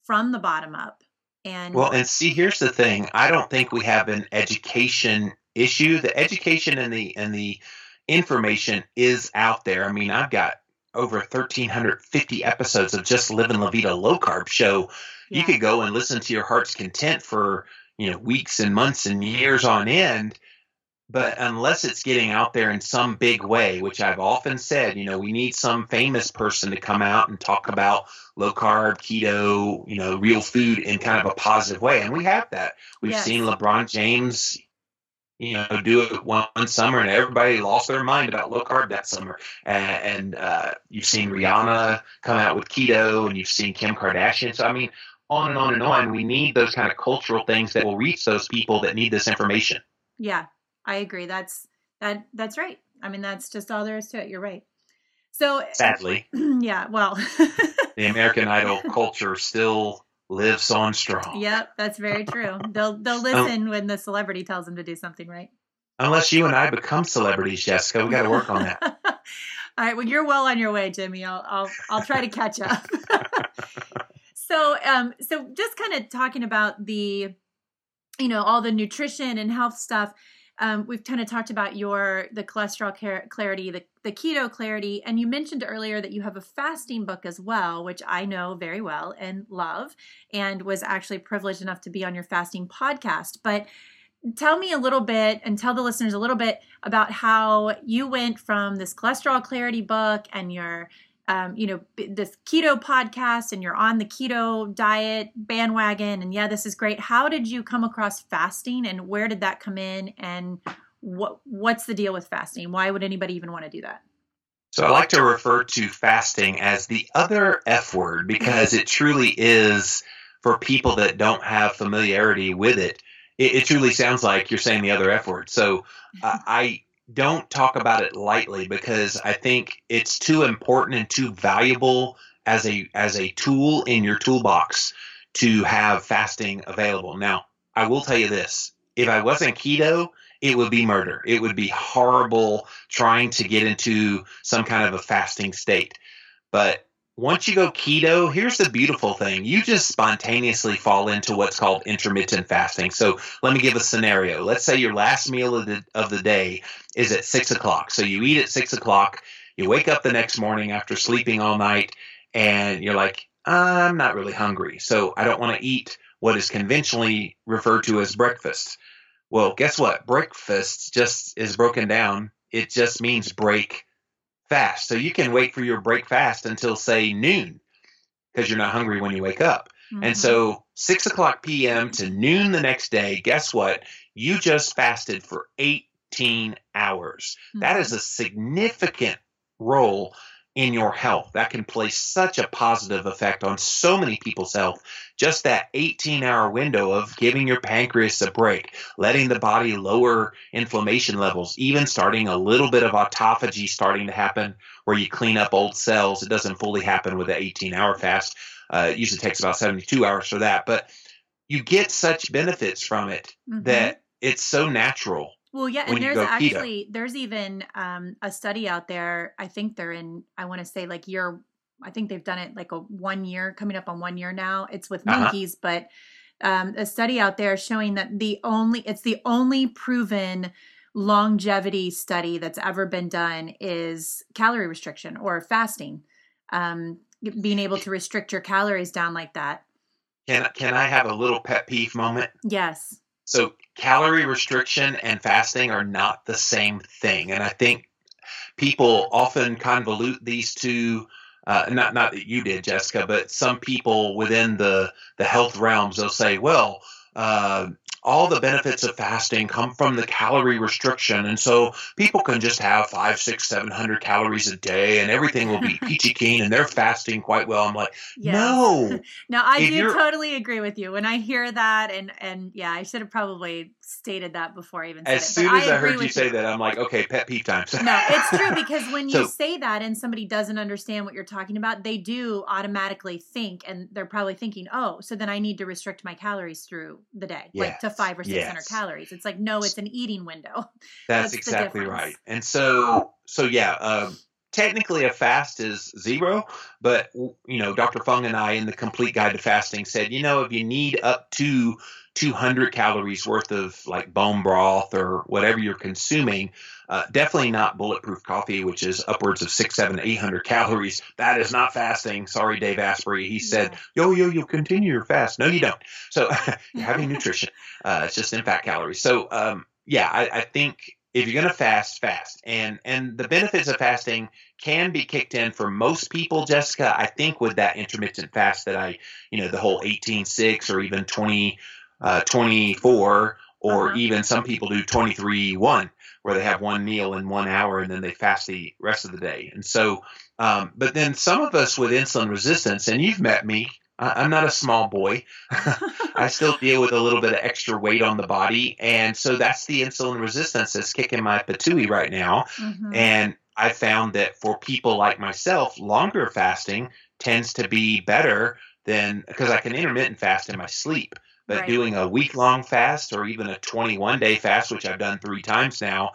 from the bottom up And Well, and see, here's the thing. I don't think we have an education issue. The education and the and the information is out there. I mean, I've got over 1350 episodes of just living la vida low carb show you could go and listen to your heart's content for you know weeks and months and years on end. But unless it's getting out there in some big way which i've often said you know we need some famous person to come out and talk about low carb keto you know real food in kind of a positive way. And we have that. We've Yes. seen lebron james you know do it one, one summer and everybody lost their mind about low carb that summer and, and uh, you've seen rihanna come out with keto and you've seen kim kardashian so i mean on and on and on. We need those kind of cultural things that will reach those people that need this information. Yeah, I agree. That's that that's right. I mean, that's just all there is to it. You're right. So Sadly, yeah, well, the American Idol culture still lives on strong. yep, that's very true. They'll they'll listen when the celebrity tells them to do something, right? Unless you and I become celebrities, Jessica, we got to work on that. All right. Well, you're well on your way, Jimmy. I'll I'll I'll try to catch up. so um so just kind of talking about the you know all the nutrition and health stuff um, we've kind of talked about your the cholesterol clar- clarity the, the keto clarity and you mentioned earlier that you have a fasting book as well which i know very well and love and was actually privileged enough to be on your fasting podcast. But tell me a little bit and tell the listeners a little bit about how you went from this cholesterol clarity book and your um, you know this keto podcast and you're on the keto diet bandwagon and yeah this is great how did you come across fasting and where did that come in and what what's the deal with fasting why would anybody even want to do that So I like to refer to fasting as the other F word because it truly is for people that don't have familiarity with it. It, it truly sounds like you're saying the other F word. So uh, I don't talk about it lightly because I think it's too important and too valuable as a as a tool in your toolbox to have fasting available. Now, I will tell you this: if I wasn't keto, it would be murder. It would be horrible trying to get into some kind of a fasting state. But once you go keto, here's the beautiful thing. You just spontaneously fall into what's called intermittent fasting. So let me give a scenario. Let's say your last meal of the, of the day is at six o'clock. So you eat at six o'clock, you wake up the next morning after sleeping all night, and you're like, I'm not really hungry. So I don't want to eat what is conventionally referred to as breakfast. Well, guess what? Breakfast just is broken down. It just means break fast. So you can wait for your break fast until say noon because you're not hungry when you wake up. Mhm. And so six o'clock p.m. to noon the next day, guess what? You just fasted for 18 hours. That is a significant role in your health. That can play such a positive effect on so many people's health. Just that 18 hour window of giving your pancreas a break, letting the body lower inflammation levels, even starting a little bit of autophagy starting to happen where you clean up old cells. It doesn't fully happen with the 18 hour fast. Uh, it usually takes about 72 hours for that. But you get such benefits from it Mhm. that it's so natural. Well, yeah, and there's go keto. actually there's even um, a study out there. I think they're in. I want to say like year. I think they've done it like a one year, coming up on one year now. It's with Uh-huh. monkeys, but um, a study out there showing that the only it's the only proven longevity study that's ever been done is calorie restriction or fasting. Um, being able to restrict your calories down like that. Can, can I have a little pet peeve moment? Yes. So calorie restriction and fasting are not the same thing, and I think people often convolute these two. Uh, not not that you did, Jessica, but some people within the the health realms they'll say, well. Uh, all the benefits of fasting come from the calorie restriction, and so people can just have five, six, seven hundred calories a day, and everything will be peachy keen, and they're fasting quite well. I'm like, Yes. no, No, I do totally agree with you. When I hear that, and and yeah, I should have probably stated that before I even said as it. soon as I, agree heard you say that, I'm like, okay, pet peeve time. no, it's true because when you So- say that and somebody doesn't understand what you're talking about, they do automatically think, and they're probably thinking, "Oh, so then I need to restrict my calories through the day, like to five or six hundred yes. calories." It's like, no, it's an eating window. That's That's exactly right. And so, so yeah, um, technically a fast is zero, but you know, Dr. Fung and I in the Complete Guide to Fasting said, you know, if you need up to 200 calories worth of like bone broth or whatever you're consuming, uh, definitely not bulletproof coffee, which is upwards of six, seven, eight hundred calories. That is not fasting. Sorry, Dave Asprey. He said, "Yo, yo, you continue your fast." No, you don't. So you're having nutrition. Uh, it's just in fat calories. So um, yeah, I, I think if you're going to fast, fast. And and the benefits of fasting can be kicked in for most people, Jessica. I think with that intermittent fast that I, you know, the whole 18-6 or even 20, uh, 24, or uh-huh. even some people do 23-1, where they have one meal in one hour and then they fast the rest of the day. And so, um, but then some of us with insulin resistance, and you've met me, I'm not a small boy. I still deal with a little bit of extra weight on the body. And so that's the insulin resistance that's kicking my patootie right now. Mm-hmm. And I found that for people like myself, longer fasting tends to be better than because I can intermittent fast in my sleep. But right. doing a week long fast or even a 21 day fast, which I've done three times now,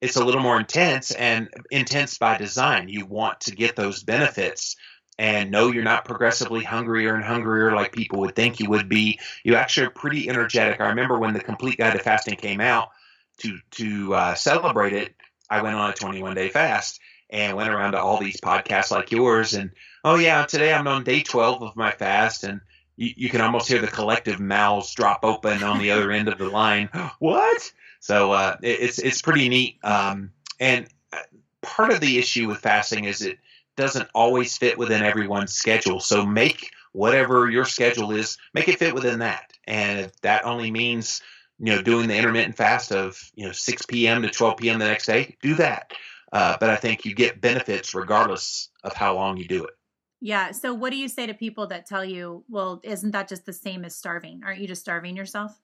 it's a little more intense and intense by design. You want to get those benefits and know you're not progressively hungrier and hungrier like people would think you would be. You actually are pretty energetic. I remember when the Complete Guide to Fasting came out to to uh, celebrate it. I went on a 21 day fast and went around to all these podcasts like yours. And oh yeah, today I'm on day 12 of my fast, and you, you can almost hear the collective mouths drop open on the other end of the line. what? So uh, it, it's it's pretty neat. Um, and uh, part of the issue with fasting is it doesn't always fit within everyone's schedule. So make whatever your schedule is, make it fit within that. And if that only means, you know, doing the intermittent fast of, you know, 6 p.m. to 12 p.m. the next day, do that. Uh, but I think you get benefits regardless of how long you do it. Yeah. So what do you say to people that tell you, well, isn't that just the same as starving? Aren't you just starving yourself?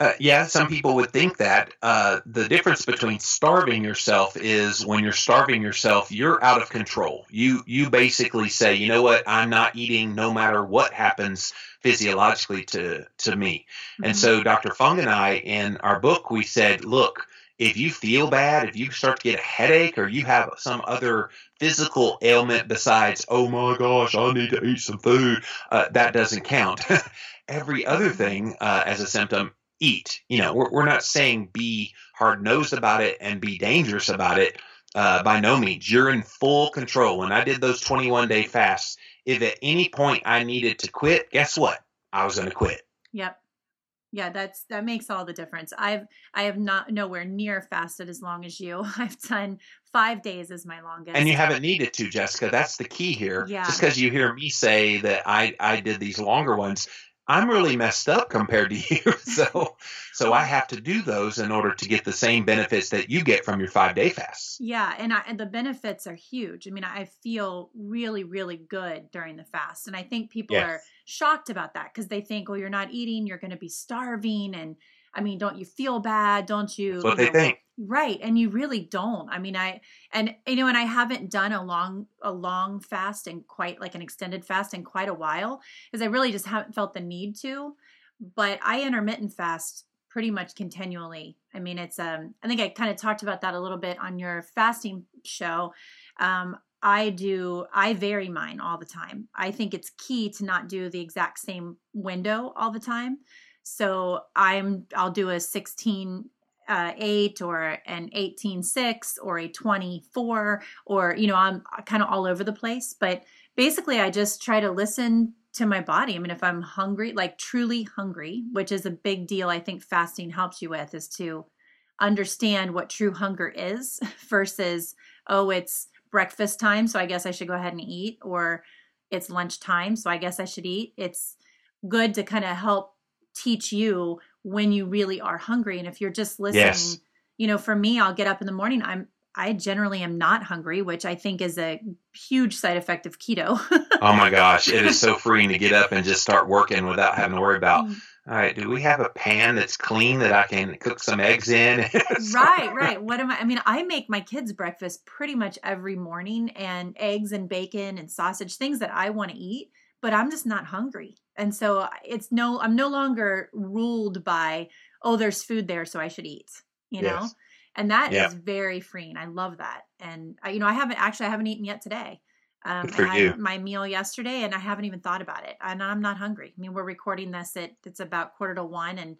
Uh, yeah, some people would think that. Uh, the difference between starving yourself is when you're starving yourself, you're out of control. You you basically say, you know what, I'm not eating no matter what happens physiologically to to me. Mm-hmm. And so Dr. Fung and I in our book we said, look, if you feel bad, if you start to get a headache or you have some other physical ailment besides, oh my gosh, I need to eat some food, uh, that doesn't count. Every other thing uh, as a symptom eat. You know, we're, we're not saying be hard nosed about it and be dangerous about it. Uh, by no means. You're in full control. When I did those 21 day fasts, if at any point I needed to quit, guess what? I was going to quit. Yep. Yeah, that's that makes all the difference. I've I have not nowhere near fasted as long as you. I've done five days as my longest. And you haven't needed to, Jessica. That's the key here. Yeah. Just because you hear me say that I I did these longer ones I'm really messed up compared to you. So so I have to do those in order to get the same benefits that you get from your 5-day fast. Yeah, and I, and the benefits are huge. I mean, I feel really really good during the fast. And I think people yes. are shocked about that cuz they think, well, you're not eating, you're going to be starving and I mean, don't you feel bad? Don't you?" That's what you they know, think. Right. And you really don't. I mean, I and you know, and I haven't done a long a long fast and quite like an extended fast in quite a while because I really just haven't felt the need to. But I intermittent fast pretty much continually. I mean, it's um I think I kind of talked about that a little bit on your fasting show. Um I do I vary mine all the time. I think it's key to not do the exact same window all the time. So I'm I'll do a 16 uh, 8 or an 18.6 or a 24 or you know i'm kind of all over the place. But basically i just try to listen to my body. I mean if i'm hungry like truly hungry which is a big deal i think fasting helps you with is to understand what true hunger is versus oh it's breakfast time so i guess i should go ahead and eat or it's lunch time so i guess i should eat. It's good to kind of help teach you when you really are hungry. And if you're just listening, yes. you know, for me, I'll get up in the morning. I'm I generally am not hungry, which I think is a huge side effect of keto. oh my gosh, it is so freeing to get up and just start working without having to worry about. Mm. All right, do we have a pan that's clean that I can cook some eggs in? right, right. What am I? I mean, I make my kids breakfast pretty much every morning, and eggs and bacon and sausage, things that I want to eat, but I'm just not hungry and so it's no i'm no longer ruled by oh there's food there so i should eat you yes. know and that Yeah. is very freeing. I love that. And I, you know, I haven't actually I haven't eaten yet today. Um, Good for I had you. my meal yesterday, and I haven't even thought about it. And I'm not hungry. I mean, we're recording this at it's about quarter to one, and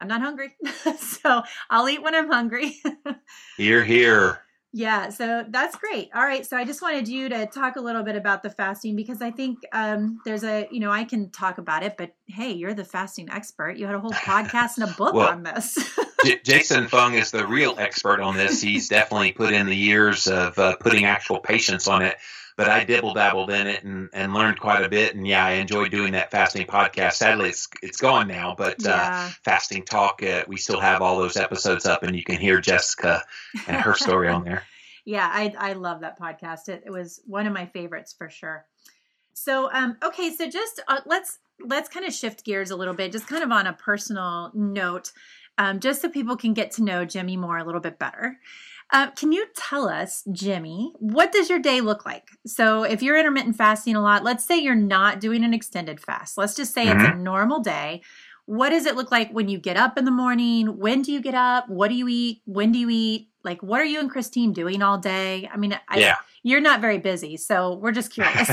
I'm not hungry. so I'll eat when I'm hungry. You're here. Yeah, so that's great. All right, so I just wanted you to talk a little bit about the fasting because I think um, there's a, you know, I can talk about it, but hey, you're the fasting expert. You had a whole podcast and a book Well, on this. J- Jason Fung is the real expert on this. He's definitely put in the years of uh, putting actual patients on it. But I dibble dabbled in it and, and learned quite a bit. And yeah, I enjoyed doing that fasting podcast. Sadly, it's it's gone now. But uh, fasting talk, uh, we still have all those episodes up, and you can hear Jessica and her story on there. yeah, I I love that podcast. It, it was one of my favorites for sure. So, um, okay, so just uh, let's let's kind of shift gears a little bit, just kind of on a personal note, um, just so people can get to know Jimmy more a little bit better. Uh, can you tell us, Jimmy, what does your day look like? So, if you're intermittent fasting a lot, let's say you're not doing an extended fast. Let's just say it's a normal day. What does it look like when you get up in the morning? When do you get up? What do you eat? When do you eat? Like, what are you and Christine doing all day? I mean, I, Yeah. you're not very busy, so we're just curious.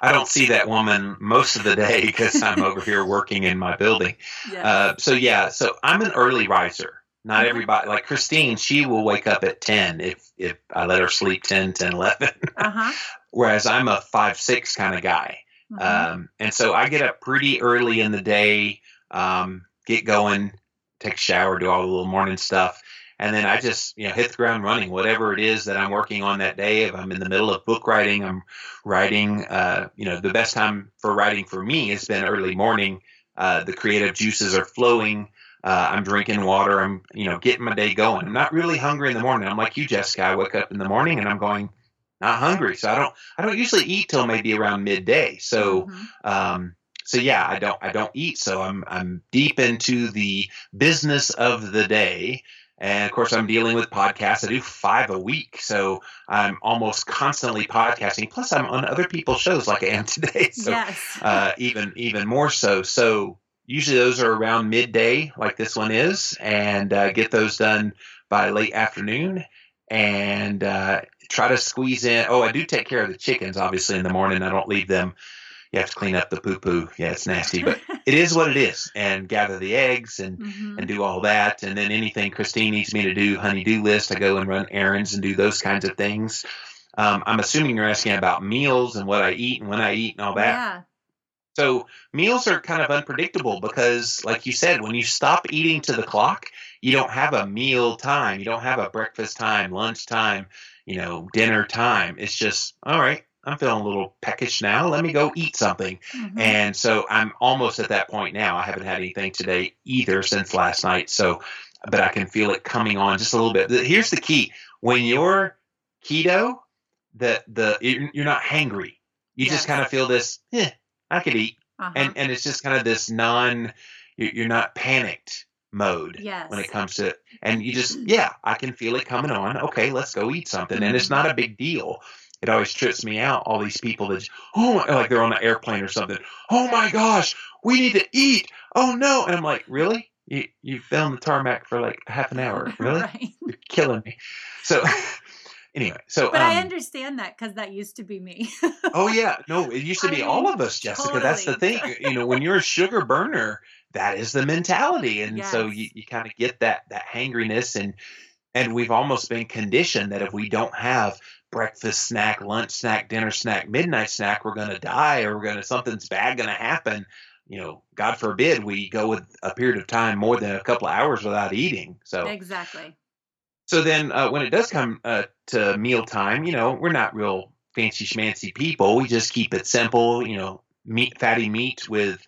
I don't see that woman most of the day because I'm over here working in my building. yeah. Uh, so yeah, so I'm an early riser. Not everybody like Christine, she will wake up at 10 if if I let her sleep 10, 10, 11. Uh huh. Whereas I'm a 5 6 kind of guy. Mm-hmm. Um, and so I get up pretty early in the day, um, get going, take a shower, do all the little morning stuff. And then I just, you know, hit the ground running, whatever it is that I'm working on that day. If I'm in the middle of book writing, I'm writing, uh, you know, the best time for writing for me has been early morning. Uh, the creative juices are flowing. Uh, I'm drinking water. I'm, you know, getting my day going. I'm not really hungry in the morning. I'm like you, Jessica. I wake up in the morning and I'm going, not hungry. So I don't, I don't usually eat till maybe around midday. So, Mhm. um, so yeah, I don't I don't eat, so I'm I'm deep into the business of the day. And of course, I'm dealing with podcasts. I do five a week, so I'm almost constantly podcasting. Plus, I'm on other people's shows like I am today, so yes. uh, even even more so. So usually those are around midday, like this one is, and uh, get those done by late afternoon, and uh, try to squeeze in. Oh, I do take care of the chickens, obviously in the morning. I don't leave them. You have to clean up the poo poo. Yeah, it's nasty, but it is what it is. And gather the eggs and Mhm. and do all that. And then anything Christine needs me to do, honey do list, I go and run errands and do those kinds of things. Um, I'm assuming you're asking about meals and what I eat and when I eat and all that. Yeah. So meals are kind of unpredictable because, like you said, when you stop eating to the clock, you don't have a meal time. You don't have a breakfast time, lunch time, you know, dinner time. It's just, all right, I'm feeling a little peckish now. Let me go eat something. Mhm. And so I'm almost at that point now. I haven't had anything today either since last night. So, but I can feel it coming on just a little bit. Here's the key: when you're keto, the the you're not hangry. You Yes. just kind of feel this. Eh, I could eat, Uh-huh. and and it's just kind of this non. you- You're not panicked mode yes. when it comes to, and you just yeah, I can feel it coming on. Okay, let's go eat something, and it's not a big deal. It always trips me out. All these people that oh my, like they're on an airplane or something. Oh my gosh, we need to eat. Oh no, and I'm like, really? You you on the tarmac for like half an hour? Really? right. You're killing me. So anyway, so But I um, understand that because that used to be me. Oh yeah, no, it used to I be mean, all of us, Jessica. That's the thing. You know, when you're a sugar burner, that is the mentality, and so you, you kind of get that that hangriness, and and we've almost been conditioned that if we don't have breakfast snack, lunch snack, dinner snack, midnight snack, we're going to die, or we're going to something's bad going to happen. You know, God forbid we go with a period of time more than a couple of hours without eating. So exactly. So then, uh, when it does come uh, to mealtime, you know, we're not real fancy schmancy people. We just keep it simple. You know, meat, fatty meat with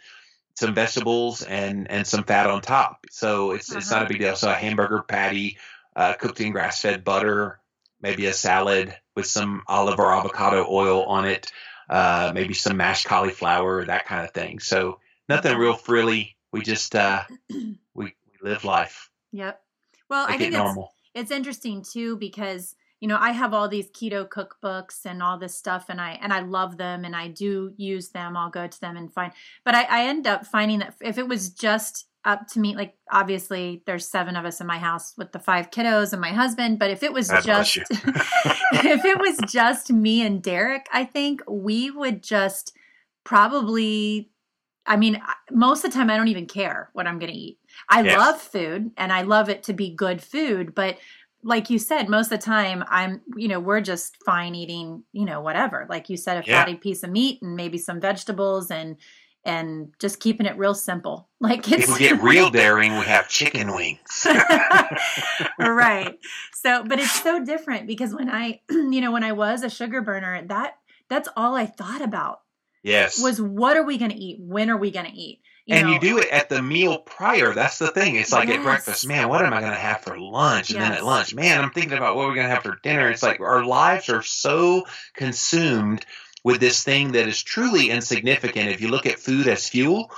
some vegetables and and some fat on top. So it's it's not Uh-huh. a big deal. So a hamburger patty, uh, cooked in grass fed butter, maybe a salad with some olive or avocado oil on it, uh, maybe some mashed cauliflower, that kind of thing. So nothing real frilly. We just uh, we, we live life. Yep. Well, I think it it's normal. It's interesting too because you know I have all these keto cookbooks and all this stuff, and I and I love them, and I do use them. I'll go to them and find, but I, I end up finding that if it was just up to me like obviously there's seven of us in my house with the five kiddos and my husband but if it was God just if it was just me and Derek I think we would just probably I mean most of the time I don't even care what I'm going to eat I Yes. love food and I love it to be good food but like you said most of the time I'm you know we're just fine eating you know whatever like you said a Yeah. fatty piece of meat and maybe some vegetables and and just keeping it real simple like it's If we get real daring, we have chicken wings. right. So, but it's so different because when I, you know, when I was a sugar burner, that that's all I thought about yes. was what are we going to eat? When are we going to eat? and know, you do it at the meal prior. That's the thing. It's like Yes. at breakfast, man, what am I going to have for lunch? And then at lunch, man, I'm thinking about what we're going to have for dinner. It's like our lives are so consumed with this thing that is truly insignificant. If you look at food as fuel,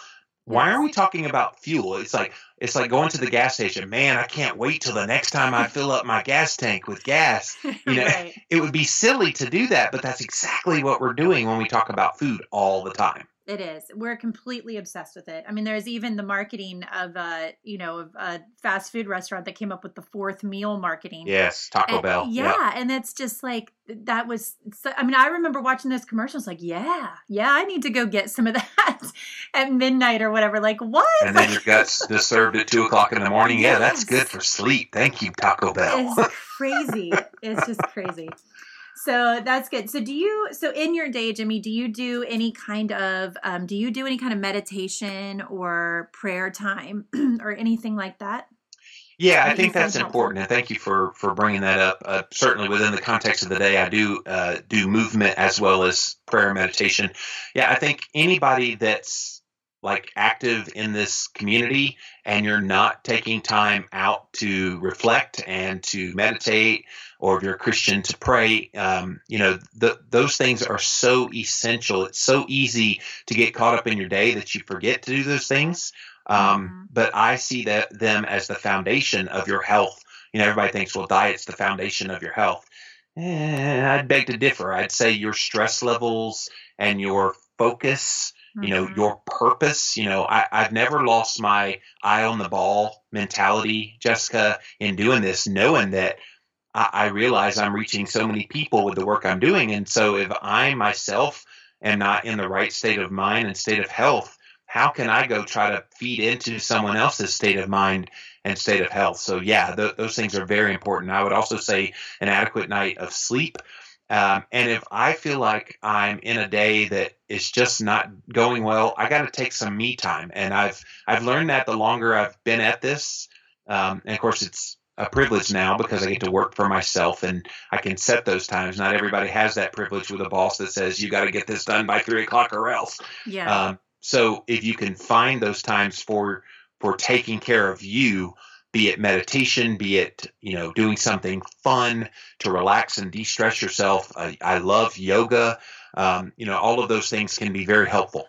why are we talking about fuel? It's like it's like going to the gas station. Man, I can't wait till the next time I fill up my gas tank with gas. You know, right. it would be silly to do that, but that's exactly what we're doing when we talk about food all the time. It is. We're completely obsessed with it. I mean, there's even the marketing of, uh, you know, of a fast food restaurant that came up with the fourth meal marketing. Yes, Taco And- Bell. Yeah, and it's just like that was. So, I mean, I remember watching those commercials. Like, yeah, yeah, I need to go get some of that at midnight or whatever. Like, what? and then your got just served at two o'clock in the morning. Yeah, that's good for sleep. Thank you, Taco Bell. It's crazy. it's just crazy. So that's good. So do you? So in your day, Jimmy, do you do any kind of? Um, do you do any kind of meditation or prayer time or anything like that? yeah, I think that's important, and thank you for for bringing that up. Uh, certainly within the context of the day, I do uh, do movement as well as prayer and meditation. Yeah, I think anybody that's like active in this community and you're not taking time out to reflect and to meditate or if you're a christian to pray um, you know th- those things are so essential. It's so easy to get caught up in your day that you forget to do those things. Um, Mhm. but i see that them as the foundation of your health. You know everybody thinks well diet's the foundation of your health. Eh, i'd beg to differ. I'd say your stress levels and your focus you know Mhm. your purpose you know I, i've never lost my eye on the ball mentality jessica in doing this knowing that I, I realize i'm reaching so many people with the work i'm doing. And so if i myself am not in the right state of mind and state of health how can i go try to feed into someone else's state of mind and state of health? So yeah th- those things are very important. I would also say an adequate night of sleep um, and if I feel like I'm in a day that is just not going well, I got to take some me time. And I've I've learned that the longer I've been at this, um, and of course it's a privilege now because I get to work for myself and I can set those times. Not everybody has that privilege with a boss that says you got to get this done by three o'clock or else. yeah. Um, so if you can find those times for for taking care of you, be it meditation, be it you know doing something fun to relax and de-stress yourself. I, I love yoga. Um, you know, all of those things can be very helpful.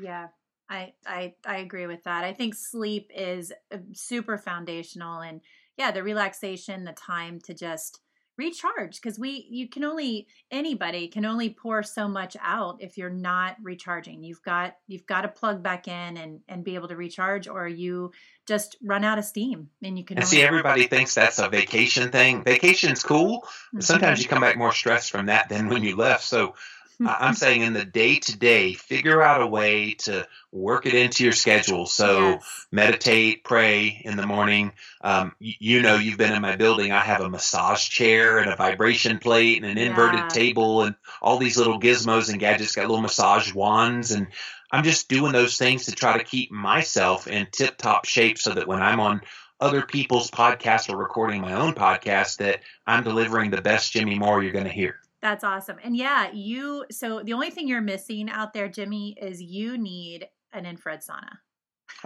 Yeah, I I I agree with that. I think sleep is uh, super foundational, and yeah, the relaxation, the time to just recharge because we you can only anybody can only pour so much out if you're not recharging you've got you've got to plug back in and and be able to recharge or you just run out of steam and you can And only see, everybody thinks that's a vacation thing. Vacation's cool, but mm-hmm. sometimes you come back more stressed from that than when you left. So I'm saying in the day to day, figure out a way to work it into your schedule. So Yes. meditate, pray in the morning. Um, you, you know, you've been in my building. I have a massage chair and a vibration plate and an inverted Yeah. table and all these little gizmos and gadgets. Got little massage wands, and I'm just doing those things to try to keep myself in tip top shape so that when I'm on other people's podcasts or recording my own podcast, that I'm delivering the best Jimmy Moore you're going to hear. That's awesome. And yeah, you so the only thing you're missing out there, Jimmy, is you need an infrared sauna.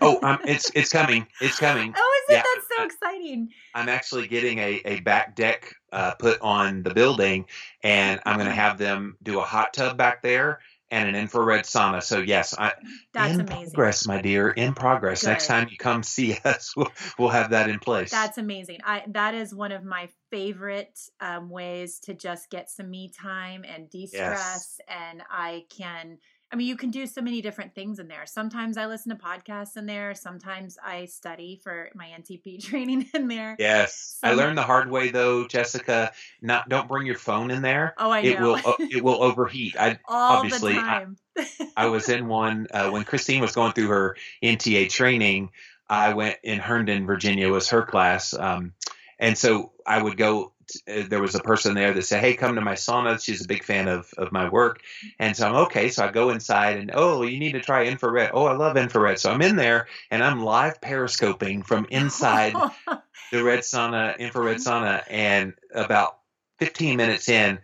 Oh, um, it's it's coming. It's coming. Oh, is it? Yeah. That's so exciting. I'm actually getting a, a back deck uh, put on the building, and I'm going to have them do a hot tub back there and an infrared sauna. So yes, I, That's in amazing. progress, my dear. In progress. Next time you come see us, we'll, we'll have that in place. That's amazing. I that is one of my favorite um, ways to just get some me time and de-stress. And I can, I mean, you can do so many different things in there. Sometimes I listen to podcasts in there. Sometimes I study for my NTP training in there. Yes, I learned the hard way though, Jessica. Not don't bring your phone in there. Oh, I know. It will it will overheat. I All obviously, I- I was in one uh, when Christine was going through her NTA training. I went in Herndon, Virginia, was her class, um, and so I would go. Uh, there was a person there that said, "Hey, come to my sauna." She's a big fan of of my work, and so I'm okay. So I go inside, and oh, you need to try infrared. Oh, I love infrared. So I'm in there, and I'm live periscoping from inside the red sauna, infrared sauna, and about 15 minutes in,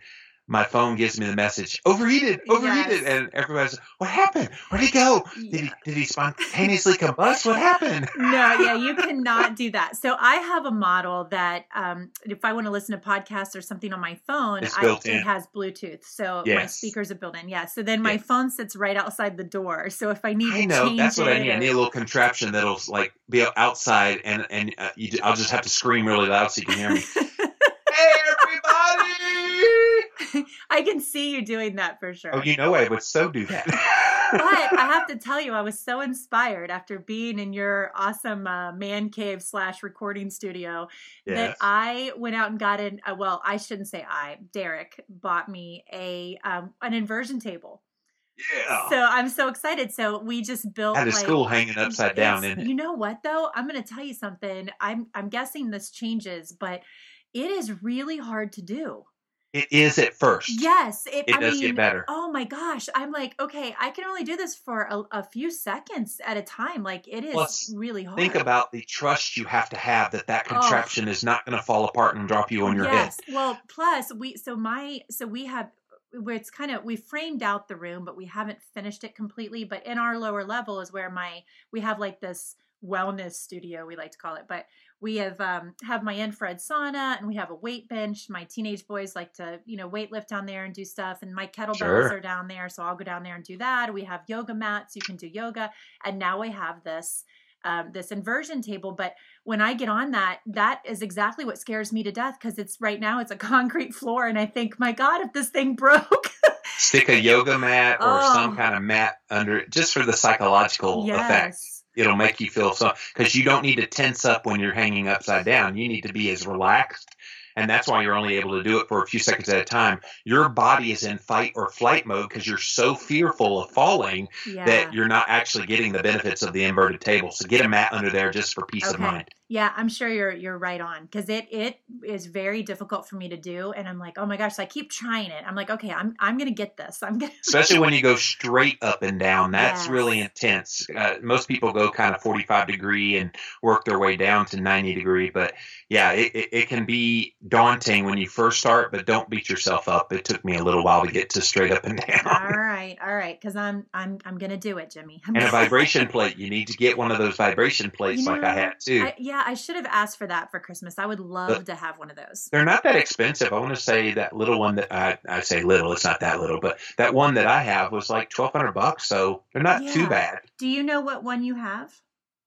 my phone gives me the message, overheated, overheated, Yes. and everybody's, what happened? Where'd he go? Did he, did he spontaneously combust? What happened? no, yeah, you cannot do that. So I have a model that um, if I want to listen to podcasts or something on my phone, I, it has Bluetooth. So my speakers are built in. Yeah. So then my Yeah. phone sits right outside the door. So if I need I to know change that's what I need. I need a little contraption that'll like be outside, and and uh, you, I'll just have to scream really loud so you can hear me. Hey, everybody! I can see you doing that for sure. Oh, you know I would so do that. but I have to tell you, I was so inspired after being in your awesome uh, man cave slash recording studio that. I went out and got in. Uh, well, I shouldn't say I. Derek bought me a um, an inversion table. yeah. So I'm so excited. So we just built Had a like, school hanging upside down it's- in it. You know what though? I'm going to tell you something. I'm I'm guessing this changes, but it is really hard to do. It is at first. Yes, it, It I does mean, get better. Oh my gosh, I'm like, okay, I can only do this for a, a few seconds at a time. Like it is Plus, really hard. Think about the trust you have to have that that Oh. contraption is not going to fall apart and drop you on your head. yes. Well, plus we so my so we have where it's kind of we framed out the room, but we haven't finished it completely. But in our lower level is where my we have like this wellness studio we like to call it, but we have um have my infrared sauna and we have a weight bench. My teenage boys like to you know weight lift down there and do stuff, and my kettlebells Sure. are down there, so I'll go down there and do that. We have yoga mats, you can do yoga, and now I have this um, this inversion table. But when I get on that, that is exactly what scares me to death because it's right now it's a concrete floor, and I think, my God, if this thing broke, Stick a yoga mat or Oh. some kind of mat under it just for the psychological effect. Yes, It'll make you feel so because you don't need to tense up when you're hanging upside down. You need to be as relaxed. And that's why you're only able to do it for a few seconds at a time. Your body is in fight or flight mode because you're so fearful of falling yeah, that you're not actually getting the benefits of the inverted table. So get a mat under there just for peace of mind. Yeah. I'm sure you're you're right on because it it is very difficult for me to do, and I'm like, oh my gosh, so I keep trying it. I'm like, okay, I'm I'm gonna get this. I'm gonna. especially when you go straight up and down that's Yes. really intense uh, most people go kind of 45 degree and work their way down to 90 degree but yeah it, it, it can be daunting when you first start but don't beat yourself up it took me a little while to get to straight up and down All right, all right, because I'm I'm I'm gonna do it, Jimmy. I'm and a vibration plate you need to get one of those vibration plates You like i had too I, yeah, I should have asked for that for Christmas. I would love to have one of those. they're not that expensive. I want to say that little one that I, I say little, it's not that little, but that one that I have was like twelve hundred bucks, so they're not too bad. Do you know what one you have?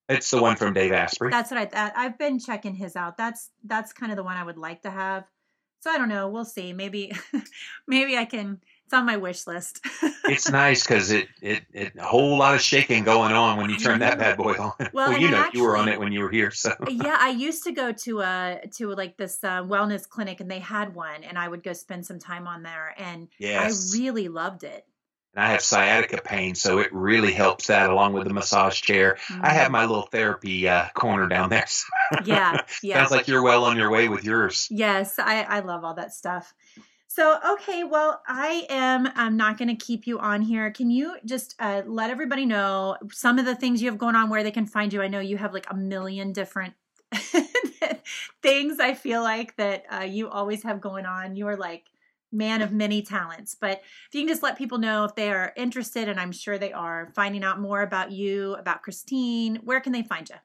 It's the one from Dave Asprey. That's what I thought. I've been checking his out. That's that's kind of the one I would like to have. So I don't know. We'll see. Maybe maybe I can. It's on my wish list. it's nice because it, it it a whole lot of shaking going on when you turn that bad boy on. Well, and you know you were on it when you were here, so yeah, I used to go to a to like this uh, wellness clinic, and they had one, and I would go spend some time on there, and yes. I really loved it. and I have sciatica pain, so it really helps that along with the massage chair. I have my little therapy uh, corner down there. Yeah, yeah. Sounds like you're well on your way with yours. Yes, I, I love all that stuff. So, okay, well, I am I'm not going to keep you on here. Can you just uh, let everybody know some of the things you have going on, where they can find you? I know you have like a million different things. I feel like that uh, you always have going on. You are like man of many talents. But if you can just let people know if they are interested, and I'm sure they are, finding out more about you, about Christine, where can they find you?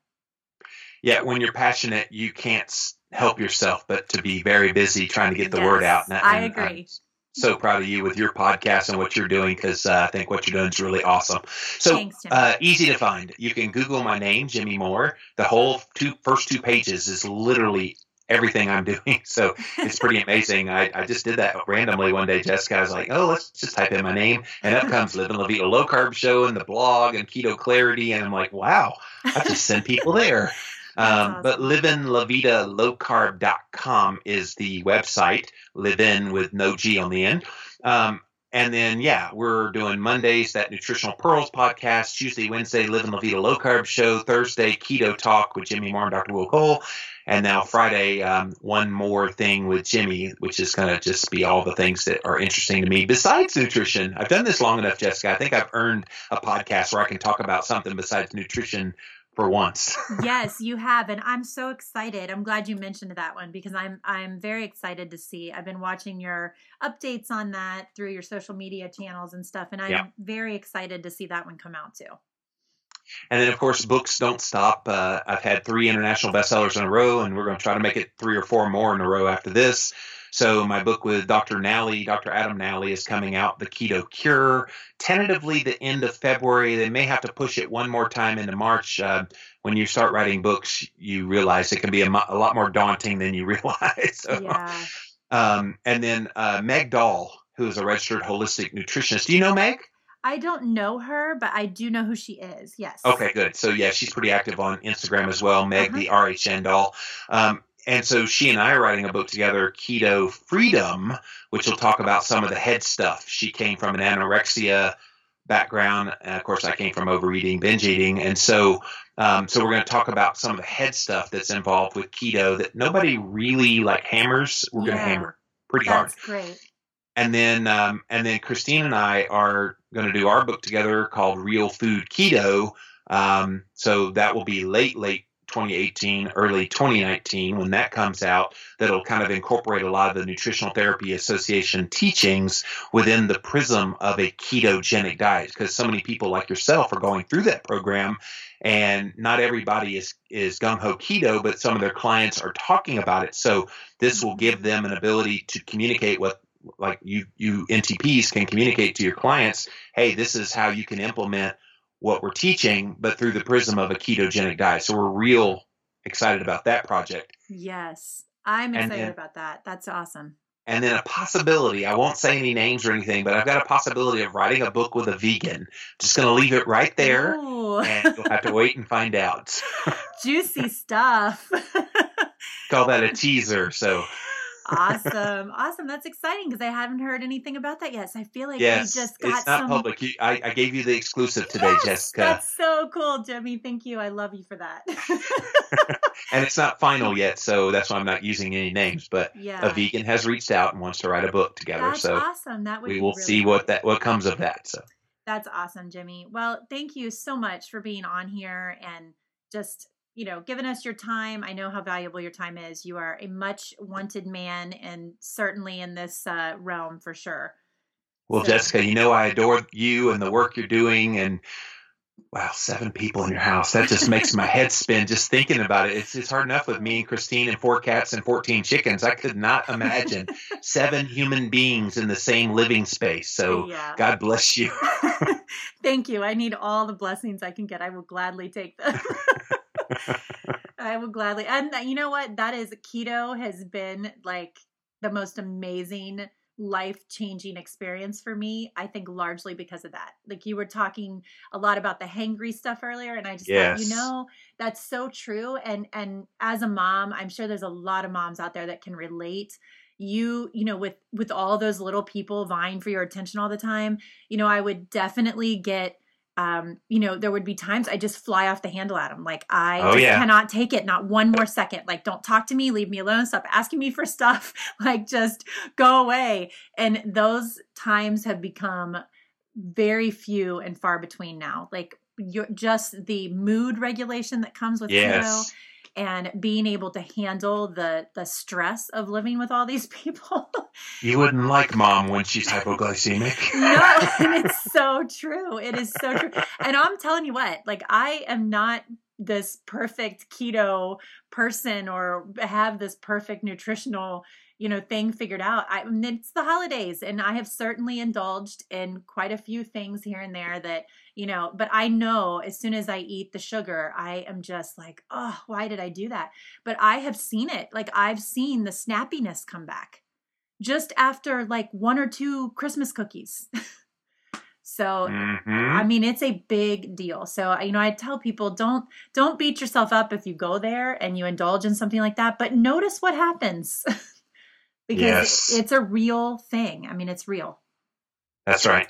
Yeah, when you're passionate, you can't s- help yourself but to be very busy trying to get the word out. Yes, I and agree. I'm so proud of you with your podcast and what you're doing because uh, I think what you're doing is really awesome. So Thanks, uh, easy to find. You can Google my name, Jimmy Moore. The whole two first two pages is literally everything I'm doing. So it's pretty amazing. I, I just did that randomly one day. Jessica was like, "Oh, let's just type in my name," and up comes Living La Vida Low Carb Show and the blog and Keto Clarity, and I'm like, "Wow, I just send people there." Um, awesome. But livinlavidalowcarb.com is the website. Live in with no G on the end. Um, and then, yeah, we're doing Mondays, that Nutritional Pearls podcast, Tuesday, Wednesday, Living La Vida Low Carb show, Thursday, Keto Talk with Jimmy Moore and Dr. Will Cole. And now Friday, um, one more thing with Jimmy, which is going to just be all the things that are interesting to me besides nutrition. I've done this long enough, Jessica. I think I've earned a podcast where I can talk about something besides nutrition for once. yes, you have, and I'm so excited. I'm glad you mentioned that one because I'm I'm very excited to see. I've been watching your updates on that through your social media channels and stuff, and I'm yeah. very excited to see that one come out too. And then, of course, books don't stop. Uh, I've had three international bestsellers in a row, and we're going to try to make it three or four more in a row after this. So my book with Dr. Nally, Dr. Adam Nally, is coming out, The Keto Cure, tentatively the end of February. They may have to push it one more time into March. Uh, when you start writing books, you realize it can be a, a lot more daunting than you realize. so, yeah. Um, and then uh, Meg Doll, who is a registered holistic nutritionist. Do you know Meg? I don't know her, but I do know who she is. Yes. Okay, good. So yeah, she's pretty active on Instagram as well. Meg, uh-huh. the RHN doll. Um, and so she and I are writing a book together, Keto Freedom, which will talk about some of the head stuff. She came from an anorexia background. And of course, I came from overeating, binge eating. And so, um, so we're going to talk about some of the head stuff that's involved with keto that nobody really like hammers. We're yeah, going to hammer pretty that's hard. Great. And then, um, and then Christine and I are going to do our book together called Real Food Keto. Um, so that will be late, late 2018, early 2019, when that comes out, that'll kind of incorporate a lot of the Nutritional Therapy Association teachings within the prism of a ketogenic diet. Because so many people like yourself are going through that program, and not everybody is, is gung ho keto, but some of their clients are talking about it. So this will give them an ability to communicate with like you you NTPs can communicate to your clients, hey, this is how you can implement what we're teaching, but through the prism of a ketogenic diet. So we're real excited about that project. Yes, I'm excited about that. That's awesome. And then a possibility, I won't say any names or anything, but I've got a possibility of writing a book with a vegan. Just going to leave it right there. Ooh. And you'll have to wait and find out. Juicy stuff. Call that a teaser. So awesome, awesome. That's exciting because I haven't heard anything about that yet. So I feel like yes, we just got it's not some... public. You, I, I, gave you the exclusive today, yes, Jessica. That's so cool, Jimmy. Thank you. I love you for that. and it's not final yet, so that's why I'm not using any names. But yeah. a vegan has reached out and wants to write a book together. That's so awesome. That would we will really see what that what comes of that. So that's awesome, Jimmy. Well, thank you so much for being on here and just you know, given us your time. I know how valuable your time is. You are a much wanted man, and certainly in this uh, realm for sure. Well, so. Jessica, you know I adore you and the work you're doing, and wow, seven people in your house. That just makes my head spin just thinking about it. It's, it's hard enough with me and Christine and four cats and 14 chickens. I could not imagine seven human beings in the same living space. So yeah. God bless you. Thank you. I need all the blessings I can get. I will gladly take them. I would gladly. And you know what? That is keto has been like the most amazing life changing experience for me. I think largely because of that. Like you were talking a lot about the hangry stuff earlier and I just yes. thought, you know, that's so true and and as a mom, I'm sure there's a lot of moms out there that can relate you you know with with all those little people vying for your attention all the time you know i would definitely get um, you know, there would be times I just fly off the handle at him. Like I oh, just yeah. cannot take it, not one more second. Like, don't talk to me, leave me alone, stop asking me for stuff. like, just go away. And those times have become very few and far between now. Like, you're just the mood regulation that comes with yes. keto and being able to handle the the stress of living with all these people. you wouldn't like mom when she's hypoglycemic. no, and it's so true. It is so true. And I'm telling you what, like I am not this perfect keto person or have this perfect nutritional you know thing figured out I, it's the holidays and i have certainly indulged in quite a few things here and there that you know but i know as soon as i eat the sugar i am just like oh why did i do that but i have seen it like i've seen the snappiness come back just after like one or two christmas cookies so mm-hmm. i mean it's a big deal so you know i tell people don't don't beat yourself up if you go there and you indulge in something like that but notice what happens because yes. it's a real thing. I mean, it's real. That's right.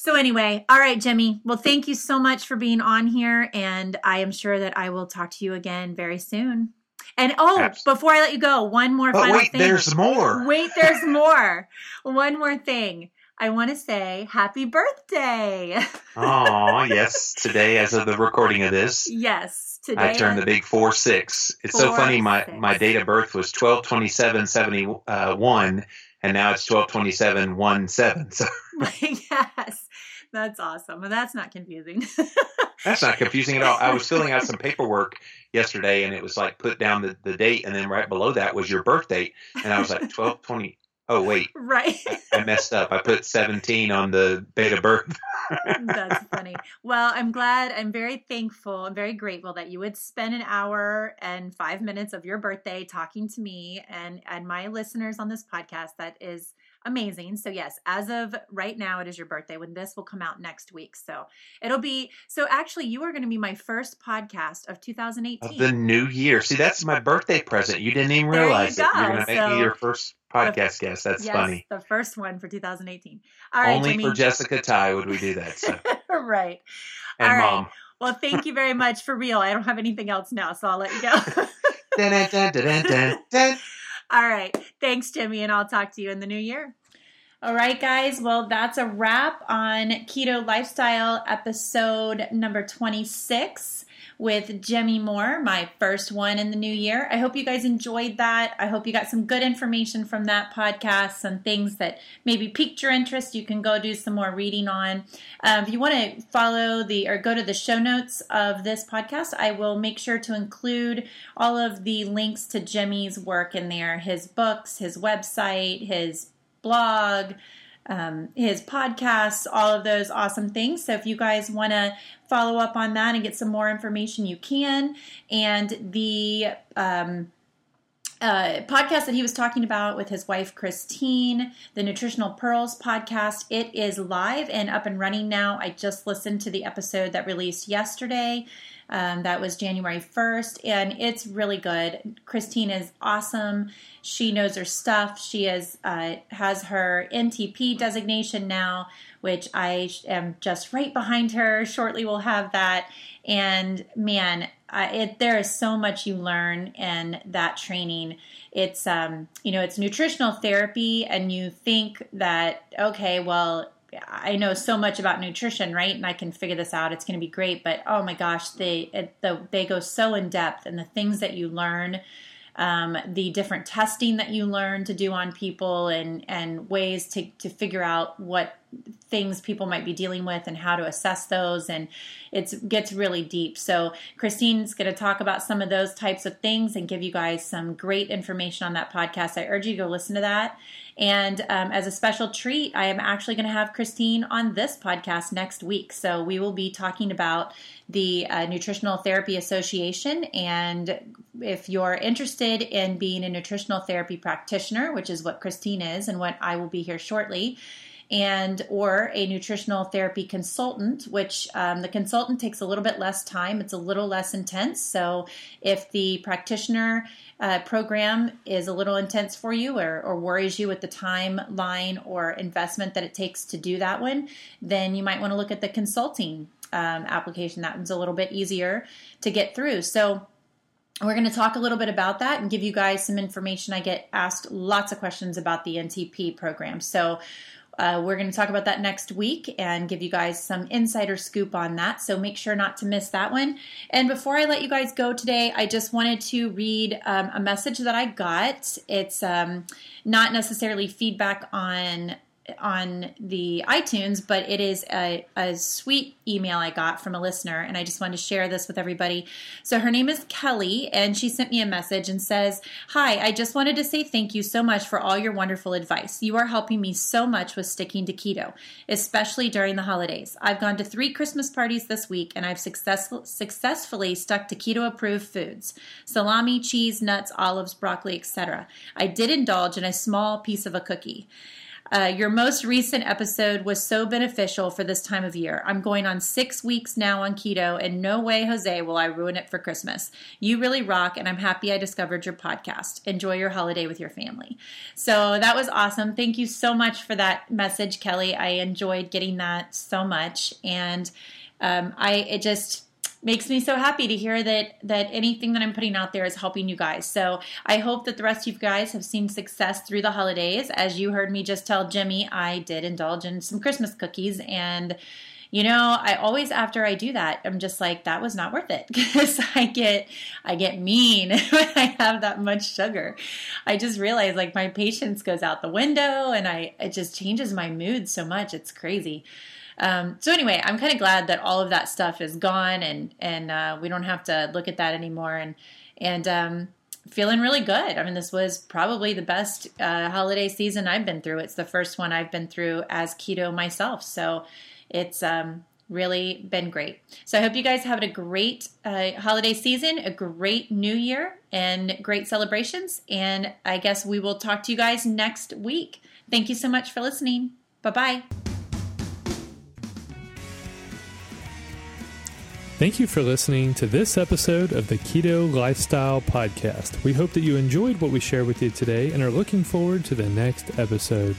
So, anyway, all right, Jimmy. Well, thank you so much for being on here. And I am sure that I will talk to you again very soon. And oh, Absolutely. before I let you go, one more but final wait, thing. There's more. Wait, there's more. one more thing. I want to say happy birthday. Oh, yes. Today, as of the recording of this. Yes today. I turned the big four six. It's four, so funny. My six. my date of birth was twelve twenty seven seventy uh, one, and now it's twelve twenty seven one seven. So yes, that's awesome. Well, that's not confusing. that's not confusing at all. I was filling out some paperwork yesterday, and it was like put down the, the date, and then right below that was your birth date, and I was like 12, 20. Oh, wait right I, messed up i put 17 on the date of birth that's funny well i'm glad i'm very thankful i'm very grateful that you would spend an hour and five minutes of your birthday talking to me and and my listeners on this podcast that is amazing. So yes, as of right now, it is your birthday when this will come out next week. So it'll be so actually you are going to be my first podcast of 2018. Of the new year. See, that's my birthday present. You didn't even realize you it. You're going to make so, me your first podcast the, guest. That's yes, funny. The first one for 2018. All right, Only Jimmy. for Jessica Tye would we do that. So. right. And All mom. Right. Well, thank you very much for real. I don't have anything else now, so I'll let you go. dun, dun, dun, All right. Thanks, Jimmy, and I'll talk to you in the new year. All right, guys. Well, that's a wrap on Keto Lifestyle episode number 26 with Jimmy Moore, my first one in the new year. I hope you guys enjoyed that. I hope you got some good information from that podcast, some things that maybe piqued your interest. You can go do some more reading on. Um, if you want to follow the or go to the show notes of this podcast, I will make sure to include all of the links to Jimmy's work in there his books, his website, his blog, um, his podcasts, all of those awesome things. So if you guys want to follow up on that and get some more information, you can. And the um, uh, podcast that he was talking about with his wife Christine, the Nutritional Pearls podcast, it is live and up and running now. I just listened to the episode that released yesterday. Um, that was January 1st, and it's really good. Christine is awesome. She knows her stuff. She is uh, has her NTP designation now, which I am just right behind her. Shortly, we'll have that. And man, it there is so much you learn in that training. It's um, you know, it's nutritional therapy, and you think that okay, well I know so much about nutrition, right? And I can figure this out. It's going to be great. But oh my gosh, they it, the, they go so in depth, and the things that you learn, um, the different testing that you learn to do on people, and and ways to to figure out what things people might be dealing with and how to assess those and it gets really deep so christine's going to talk about some of those types of things and give you guys some great information on that podcast i urge you to go listen to that and um, as a special treat, I am actually going to have Christine on this podcast next week. So we will be talking about the uh, Nutritional Therapy Association. And if you're interested in being a nutritional therapy practitioner, which is what Christine is and what I will be here shortly, and or a nutritional therapy consultant which um, the consultant takes a little bit less time it's a little less intense so if the practitioner uh, program is a little intense for you or, or worries you with the timeline or investment that it takes to do that one, then you might want to look at the consulting um, application. That one's a little bit easier to get through. So, we're going to talk a little bit about that and give you guys some information. I get asked lots of questions about the NTP program. So, uh, we're going to talk about that next week and give you guys some insider scoop on that. So make sure not to miss that one. And before I let you guys go today, I just wanted to read um, a message that I got. It's um, not necessarily feedback on on the iTunes, but it is a, a sweet email I got from a listener, and I just wanted to share this with everybody. So her name is Kelly, and she sent me a message and says, Hi, I just wanted to say thank you so much for all your wonderful advice. You are helping me so much with sticking to keto, especially during the holidays. I've gone to three Christmas parties this week, and I've successful, successfully stuck to keto approved foods salami, cheese, nuts, olives, broccoli, etc. I did indulge in a small piece of a cookie. Uh, your most recent episode was so beneficial for this time of year. I'm going on six weeks now on keto, and no way, Jose, will I ruin it for Christmas. You really rock, and I'm happy I discovered your podcast. Enjoy your holiday with your family. So that was awesome. Thank you so much for that message, Kelly. I enjoyed getting that so much, and um, I it just makes me so happy to hear that that anything that I'm putting out there is helping you guys. So I hope that the rest of you guys have seen success through the holidays. As you heard me just tell Jimmy, I did indulge in some Christmas cookies and you know i always after i do that i'm just like that was not worth it because i get i get mean when i have that much sugar i just realize like my patience goes out the window and i it just changes my mood so much it's crazy um, so anyway, I'm kind of glad that all of that stuff is gone and and uh, we don't have to look at that anymore. And and um, feeling really good. I mean, this was probably the best uh, holiday season I've been through. It's the first one I've been through as keto myself. So it's um, really been great. So I hope you guys have a great uh, holiday season, a great new year, and great celebrations. And I guess we will talk to you guys next week. Thank you so much for listening. Bye bye. Thank you for listening to this episode of the Keto Lifestyle Podcast. We hope that you enjoyed what we shared with you today and are looking forward to the next episode.